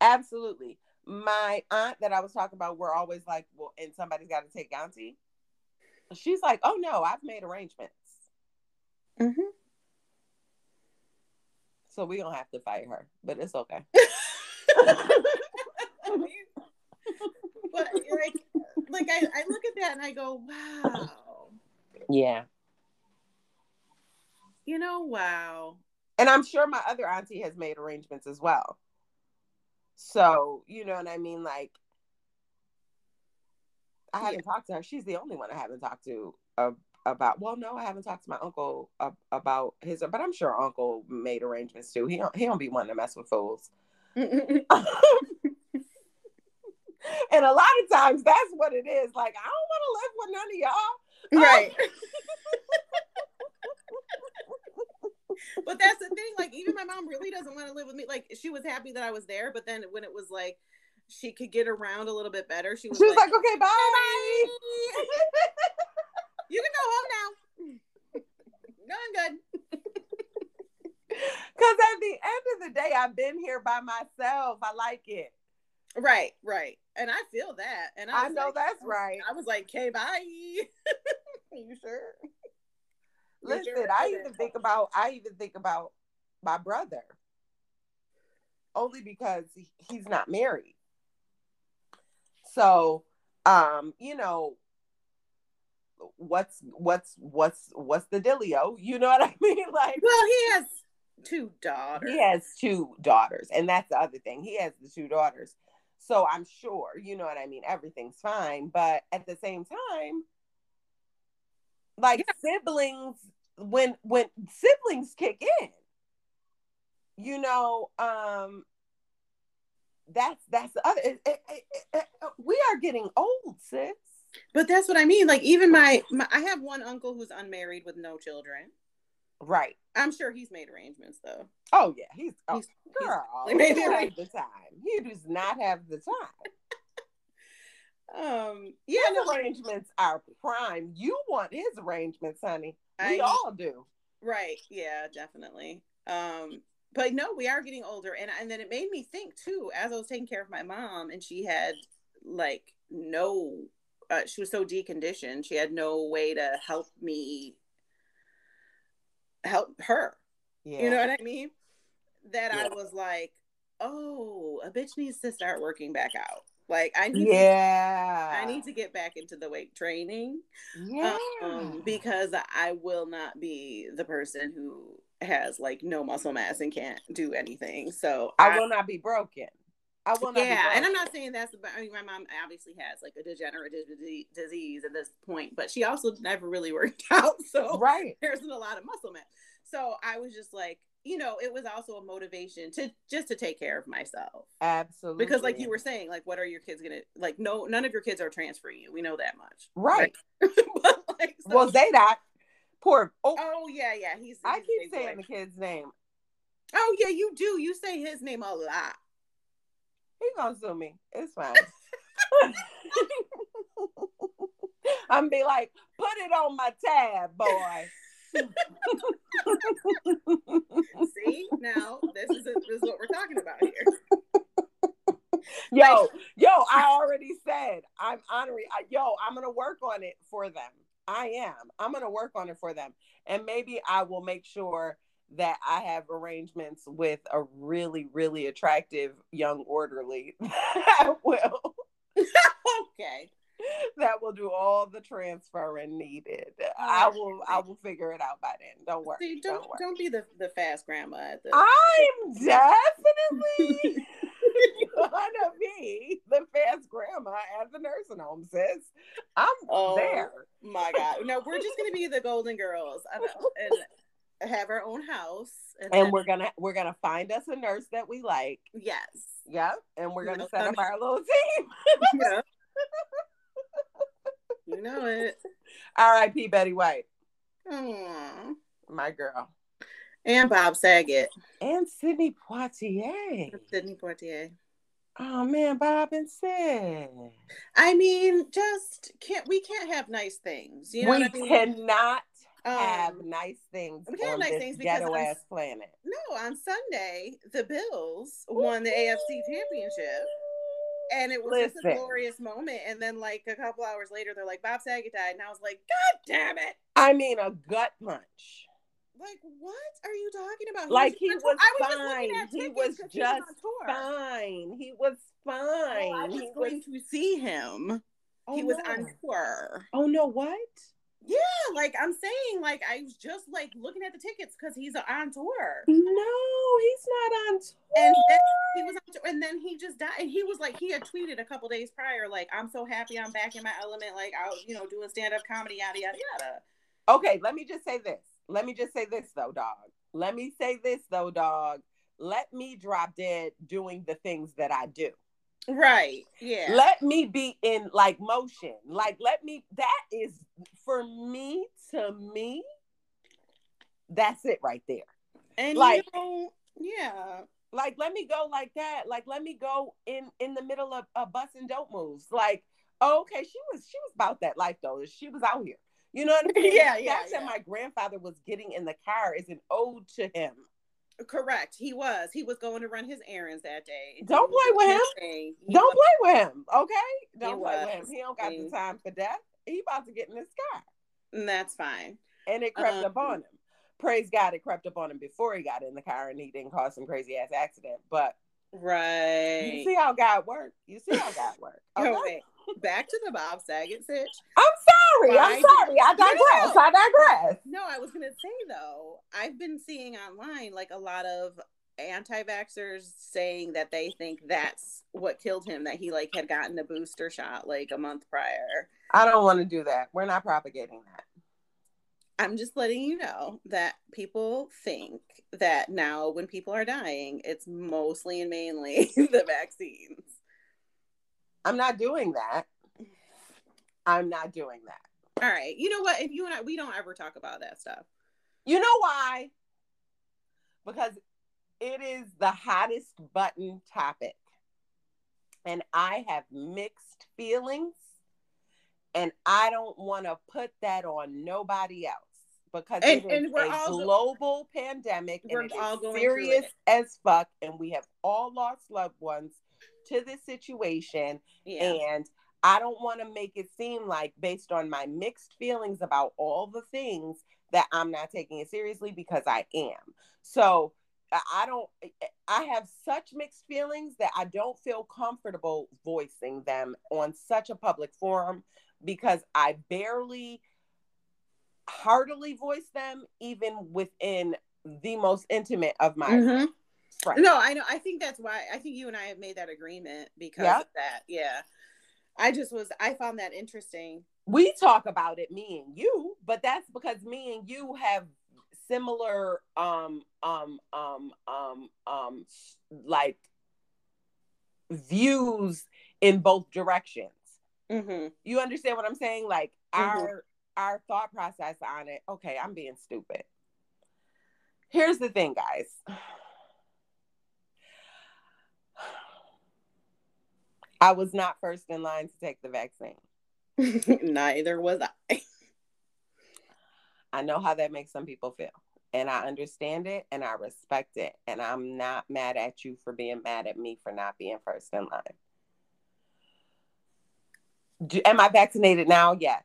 Absolutely. My aunt that i was talking about we're always like well and somebody's got to take auntie? She's like oh no i've made arrangements Mm-hmm. so we don't have to fight her but it's okay. But like, like I, I look at that and I go, wow, yeah. You know, wow. and i'm sure my other auntie has made arrangements as well. So you know what i mean? Like i haven't talked to her. She's the only one i haven't talked to uh, about well no i haven't talked to my uncle uh, about his but i'm sure uncle made arrangements too he don't, he don't be wanting to mess with fools and a lot of times that's what it is like i don't want to live with none of y'all right. but that's the thing. Like, even my mom really doesn't want to live with me. Like, she was happy that I was there, but then when it was like she could get around a little bit better, she was, she was like, like okay bye "You can go home now. no, I'm good." Because at the end of the day, I've been here by myself. I like it. Right, right. And I feel that. And I, I know like- that's right. I was like, "Okay, bye." you sure? Listen, sure I even think about I even think about my brother. Only because he's not married. So, um, you know, what's what's what's what's the dealio? You know what I mean? Like Well, he has two daughters. he has two daughters, and that's the other thing. He has the two daughters. So I'm sure, you know what I mean, everything's fine. But at the same time, like siblings, when when siblings kick in, you know, um that's that's the other it, it, it, it- we are getting old, sis. But that's what I mean. Like even my, my I have one uncle who's unmarried with no children. Right. I'm sure he's made arrangements though. Oh yeah, he's, oh, He's- he's girl. like, he maybe doesn't have the time. He does not have the time. Um yeah, His no, arrangements are prime. You want his arrangements, honey. We I- all do. right. Yeah, definitely. Um but no, we are getting older and and then it made me think too as I was taking care of my mom and she had like no uh, she was so deconditioned. She had no way to help me help her. Yeah. You know what I mean? That I was like, oh, a bitch needs to start working back out. Like I need to yeah. I need to get back into the weight training Yeah. um, because I will not be the person who has like no muscle mass and can't do anything. So I will not be broken. I will not. yeah, and I'm not saying that's. I mean, my mom obviously has like a degenerative disease at this point, but she also never really worked out, so right. there isn't a lot of muscle mass. So I was just like, you know, it was also a motivation to just to take care of myself. Absolutely. Because like you were saying, like what are your kids gonna like? No, none of your kids are transferring you. We know that much, right. but like, so- Well, Zadok, poor. Oh, oh yeah, yeah. He's. I he's a keep saying boy. the kid's name. Oh yeah, you do. You say his name a lot. He gonna sue me. It's fine. I'm be like, put it on my tab, boy. See now, this is this is what we're talking about here. yo, yo, I already said I'm honoring. I- Yo, I'm gonna work on it for them. I am. I'm gonna work on it for them, and maybe I will make sure that I have arrangements with a really, really attractive young orderly that will Okay. that will do all the transferring needed. I will. I will figure it out by then. Don't worry. See, don't worry. don't be the, the fast grandma the. I'm definitely gonna be the fast grandma at the nursing home, sis. I'm Oh. there. My God, no, we're just gonna be the Golden Girls, I know, and have our own house, and then- we're gonna we're gonna find us a nurse that we like. yes, Yep, and we're gonna know, set up our little team. yeah. you know it. R.I.P. Betty White, Aw. my girl, And Bob Saget, and Sidney Poitier. Sidney Poitier. Oh man, Bob and Sid. I mean, just can't we can't have nice things? You know we I mean? cannot Um, have nice things we have nice things because ghetto ass planet. No, on Sunday, the Bills won the AFC championship. And it was just a glorious moment. And then, like, a couple hours later, they're like, Bob Saget died. And I was like, God damn it. I mean, a gut punch. Like, what are you talking about? Like, he on was I was fine. at He was was just on tour. Fine. He was fine. Oh, I was he going was. to see him. Oh, he was no. on tour. Oh no! What? Yeah, like I'm saying, like I was just like looking at the tickets because he's uh, on tour. No, he's not on tour. And then he was on tour, and then he just died. And he was like, he had tweeted a couple days prior, like, I'm so happy I'm back in my element, like I was, you know, doing stand-up comedy, yada yada yada. Okay, let me just say this. Let me just say this though, dog. Let me say this though, dog. Let me drop dead doing the things that I do. Right. Yeah. Let me be in like motion. Like let me that is for me to me that's it right there. and like- you know, yeah. Like let me go like that. Like let me go in in the middle of a bus and dope moves. Like oh, okay, she was she was about that life though. She was out here. You know what I mean? Yeah, The yeah, fact yeah. that my grandfather was getting in the car is an ode to him. Correct. He was. He was going to run his errands that day. Don't play with him. Don't was- play with him, okay? Don't He play with him. He don't got the time for that. He about to get in this car. and that's fine. And it crept Um, up on him. Praise God, it crept up on him before he got in the car and he didn't cause some crazy ass accident. But Right. you see how God worked. You see how God worked. Okay? Wait. Back to the Bob Saget sitch. I'm sorry. Why I'm sorry. I digress. No. I digress. No, I was gonna say though, I've been seeing online like a lot of anti-vaxxers saying that they think that's what killed him, that he like had gotten a booster shot like a month prior. I don't want to do that. We're not propagating that. I'm just letting you know that people think that now when people are dying, it's mostly and mainly the vaccines. I'm not doing that. I'm not doing that. All right. You know what? If you and I we don't ever talk about that stuff. You know why? Because it is the hottest button topic. And I have mixed feelings. And I don't want to put that on nobody else because And- it is a global pandemic We're and it is all going serious it. as fuck. And we have all lost loved ones to this situation. Yeah. And I don't want to make it seem like, based on my mixed feelings about all the things, that I'm not taking it seriously because I am. So I don't, I have such mixed feelings that I don't feel comfortable voicing them on such a public forum because I barely heartily voice them, even within the most intimate of my Mhm. friends. No, I know. I think that's why I think you and I have made that agreement because Yeah. of that. Yeah. I just was I found that interesting. we talk about it me and you but that's because me and you have similar um um um um um like views in both directions Mm-hmm. you understand what i'm saying like Mhm. our our thought process on it okay i'm being stupid here's the thing guys i was not first in line to take the vaccine Neither was I. I know how that makes some people feel. And I understand it and I respect it. And I'm not mad at you for being mad at me for not being first in line. Do, am I vaccinated now? Yes.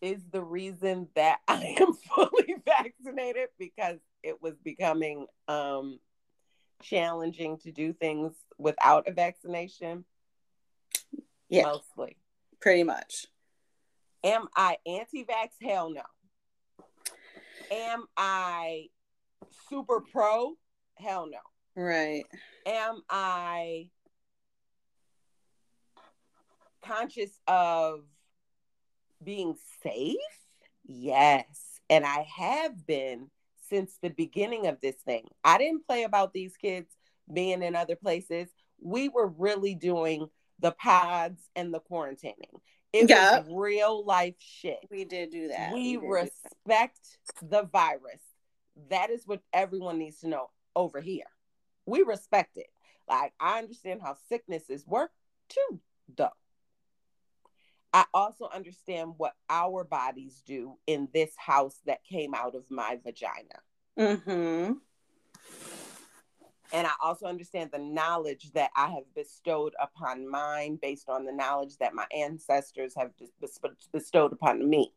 Is the reason that I am fully vaccinated because it was becoming um, challenging to do things without a vaccination? Yeah, Mostly. pretty much. Am I anti vax? Hell no. Am I super pro? Hell no. Right. Am I conscious of being safe? Yes. and I have been since the beginning of this thing. I didn't play about these kids being in other places. We were really doing the pods and the quarantining. It was real life shit. We did do that. We did do that. respect the virus. That is what everyone needs to know over here. We respect it. Like, I understand how sicknesses work too, though. I also understand what our bodies do in this house that came out of my vagina. Mm-hmm. And I also understand the knowledge that I have bestowed upon mine based on the knowledge that my ancestors have bestowed upon me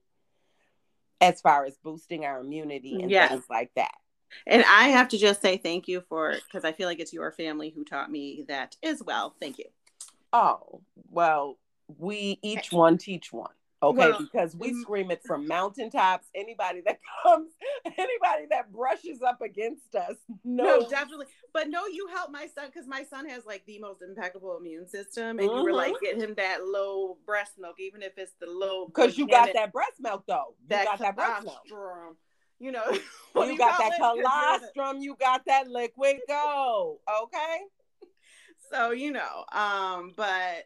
as far as boosting our immunity and Yes. things like that. And I have to just say thank you for because I feel like it's your family who taught me that as well. Thank you. Oh, well, we each one teach one. Okay, Well, because we scream it from mountaintops. Anybody that comes, anybody that brushes up against us, No, no, definitely. But no, you help my son because my son has like the most impeccable immune system, and you were Mhm. like, get him that low breast milk, even if it's the low. because you got that breast milk though. You got that breast milk. You know, do You got that call it? 'Cause you're the- colostrum. You got that liquid go. Okay. so you know um but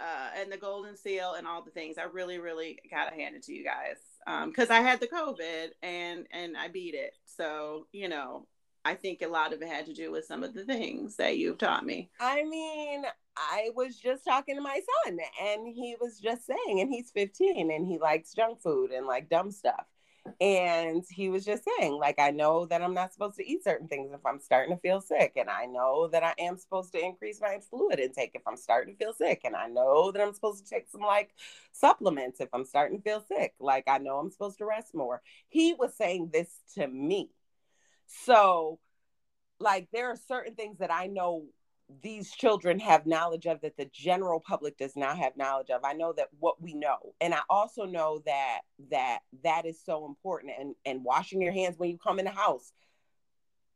uh and the golden seal and all the things. I really really gotta hand it to you guys um because i had the covid and and i beat it. So you know i think a lot of it had to do with some of the things that you've taught me. I mean, I was just talking to my son, and he was just saying, and he's 15 and he likes junk food and like dumb stuff. And he was just saying, like, I know that I'm not supposed to eat certain things if I'm starting to feel sick. And I know that I am supposed to increase my fluid intake if I'm starting to feel sick. And I know that I'm supposed to take some like supplements if I'm starting to feel sick. Like, I know I'm supposed to rest more. He was saying this to me. So, like, there are certain things that I know these children have knowledge of that the general public does not have knowledge of. I know that what we know and i also know that that that is so important and and washing your hands when you come in the house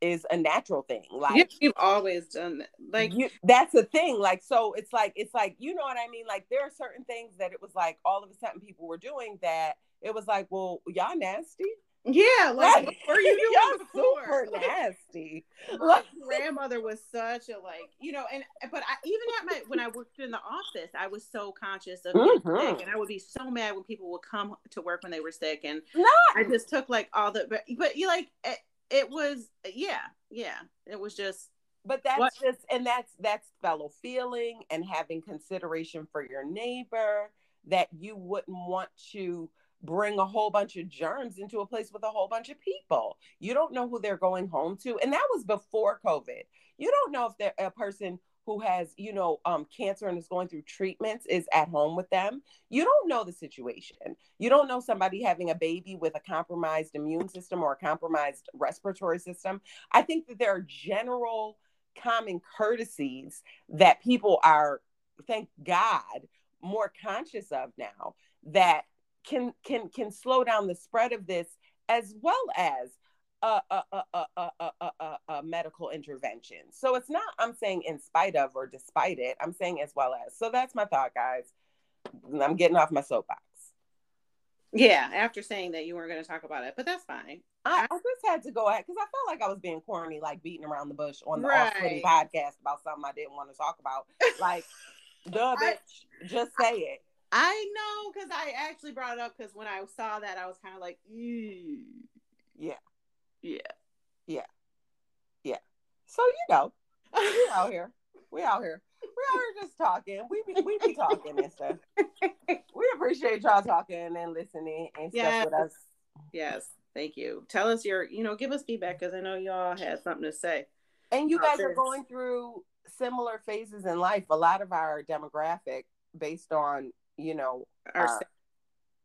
is a natural thing like yeah, you've always done that like you, that's the thing like so it's like it's like you know what i mean? Like there are certain things that it was like all of a sudden people were doing that it was like well y'all nasty yeah like Right. what were you doing before super nasty my grandmother was such a like you know and but i even at my when i worked in the office i was so conscious of getting Mhm. sick and i would be so mad when people would come to work when they were sick and not i just took like all the but but you like it, it was yeah yeah it was just but that's What- just and that's that's fellow feeling and having consideration for your neighbor that you wouldn't want to bring a whole bunch of germs into a place with a whole bunch of people. You don't know who they're going home to and that was before covid. You don't know if they're a person who has you know um, cancer and is going through treatments is at home with them. You don't know the situation. You don't know somebody having a baby with a compromised immune system or a compromised respiratory system. I think that there are general common courtesies that people are thank god more conscious of now that can can can slow down the spread of this as well as a, a, a, a, medical intervention so it's not i'm saying in spite of or despite it i'm saying as well as so that's my thought guys i'm getting off my soapbox yeah after saying that you weren't going to talk about it but that's fine I, I just had to go ahead because I felt like I was being corny, like beating around the bush on the Right. off-putting podcast about something I didn't want to talk about. Like, duh, I- bitch, just say it. I know because i actually brought it up because when i saw that i was kind of like Ew. Yeah. yeah yeah, yeah. So you know, we out here. We out here. We out here just talking. We be we be talking and stuff. We appreciate y'all talking and listening and stuff Yes. with us. yes thank you tell us your you know give us feedback because i know y'all had something to say And you guys are going through similar phases in life. A lot of our demographic, based on you know Our- our,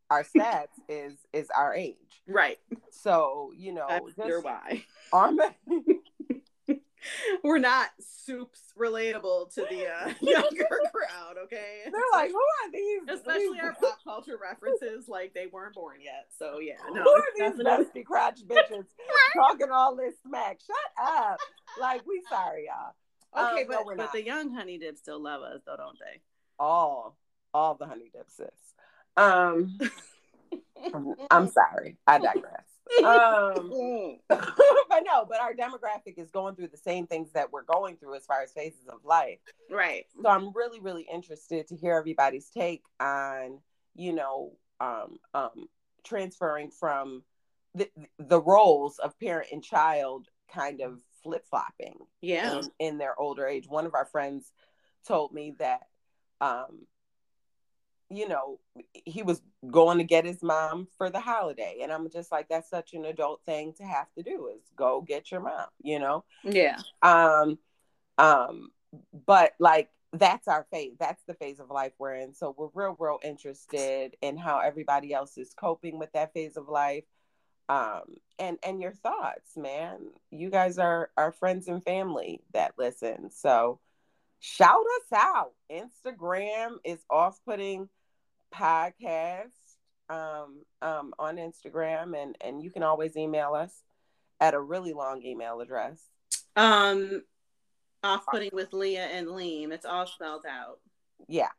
our stats, is is our age. right So you know, I just why arm- we're not soups relatable to the uh, younger crowd, okay? they're like, who are these? especially these- our pop culture references, like they weren't born yet. So yeah, no, who are these dusty crotch bitches talking all this smack? Shut up! Like we sorry, y'all. okay, Um, but we're but the young honey dips still love us, though, don't they? all all the honey dip sis. Um, I'm sorry. I digress. um, but no, but our demographic is going through the same things that we're going through as far as phases of life. right. So I'm really, really interested to hear everybody's take on, you know, um, um, transferring from the, the roles of parent and child kind of flip flopping Yeah. in, in their older age. One of our friends told me that, um, you know, he was going to get his mom for the holiday. And I'm just like, that's such an adult thing to have to do is go get your mom, you know? Yeah. um um but like that's our phase that's the phase of life we're in so we're real real interested in how everybody else is coping with that phase of life um and and your thoughts man you guys are our friends and family that listen so shout us out instagram is off-putting podcast um um on instagram and and you can always email us at a really long email address Um, off putting with Leah and Leem. It's all spelled out. Yeah,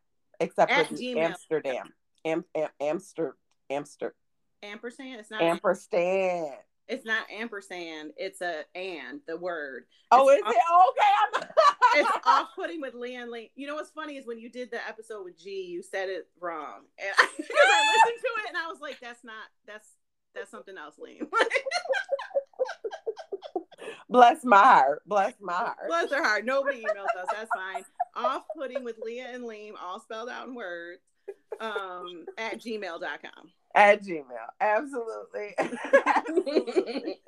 except At for the Gmail. Amsterdam, Am, Am, Amster, Amster, Ampersand. It's not. ampersand. It's not ampersand. It's a and the word. Oh, is It's it? Oh, okay, I'm. It's off putting with Leah and Leem. You know what's funny is when you did the episode with G, you said it wrong, and because I listened to it and I was like, "That's not. That's that's something else, Leem." Bless my heart. Bless my heart. Bless her heart. Nobody emails us. That's fine. Off putting with Leah and Leem, all spelled out in words, um, at gmail.com. At Gmail. Absolutely. Absolutely.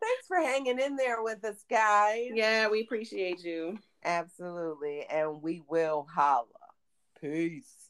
Thanks for hanging in there with us, guys. yeah, we appreciate you. Absolutely. And we will holla. Peace.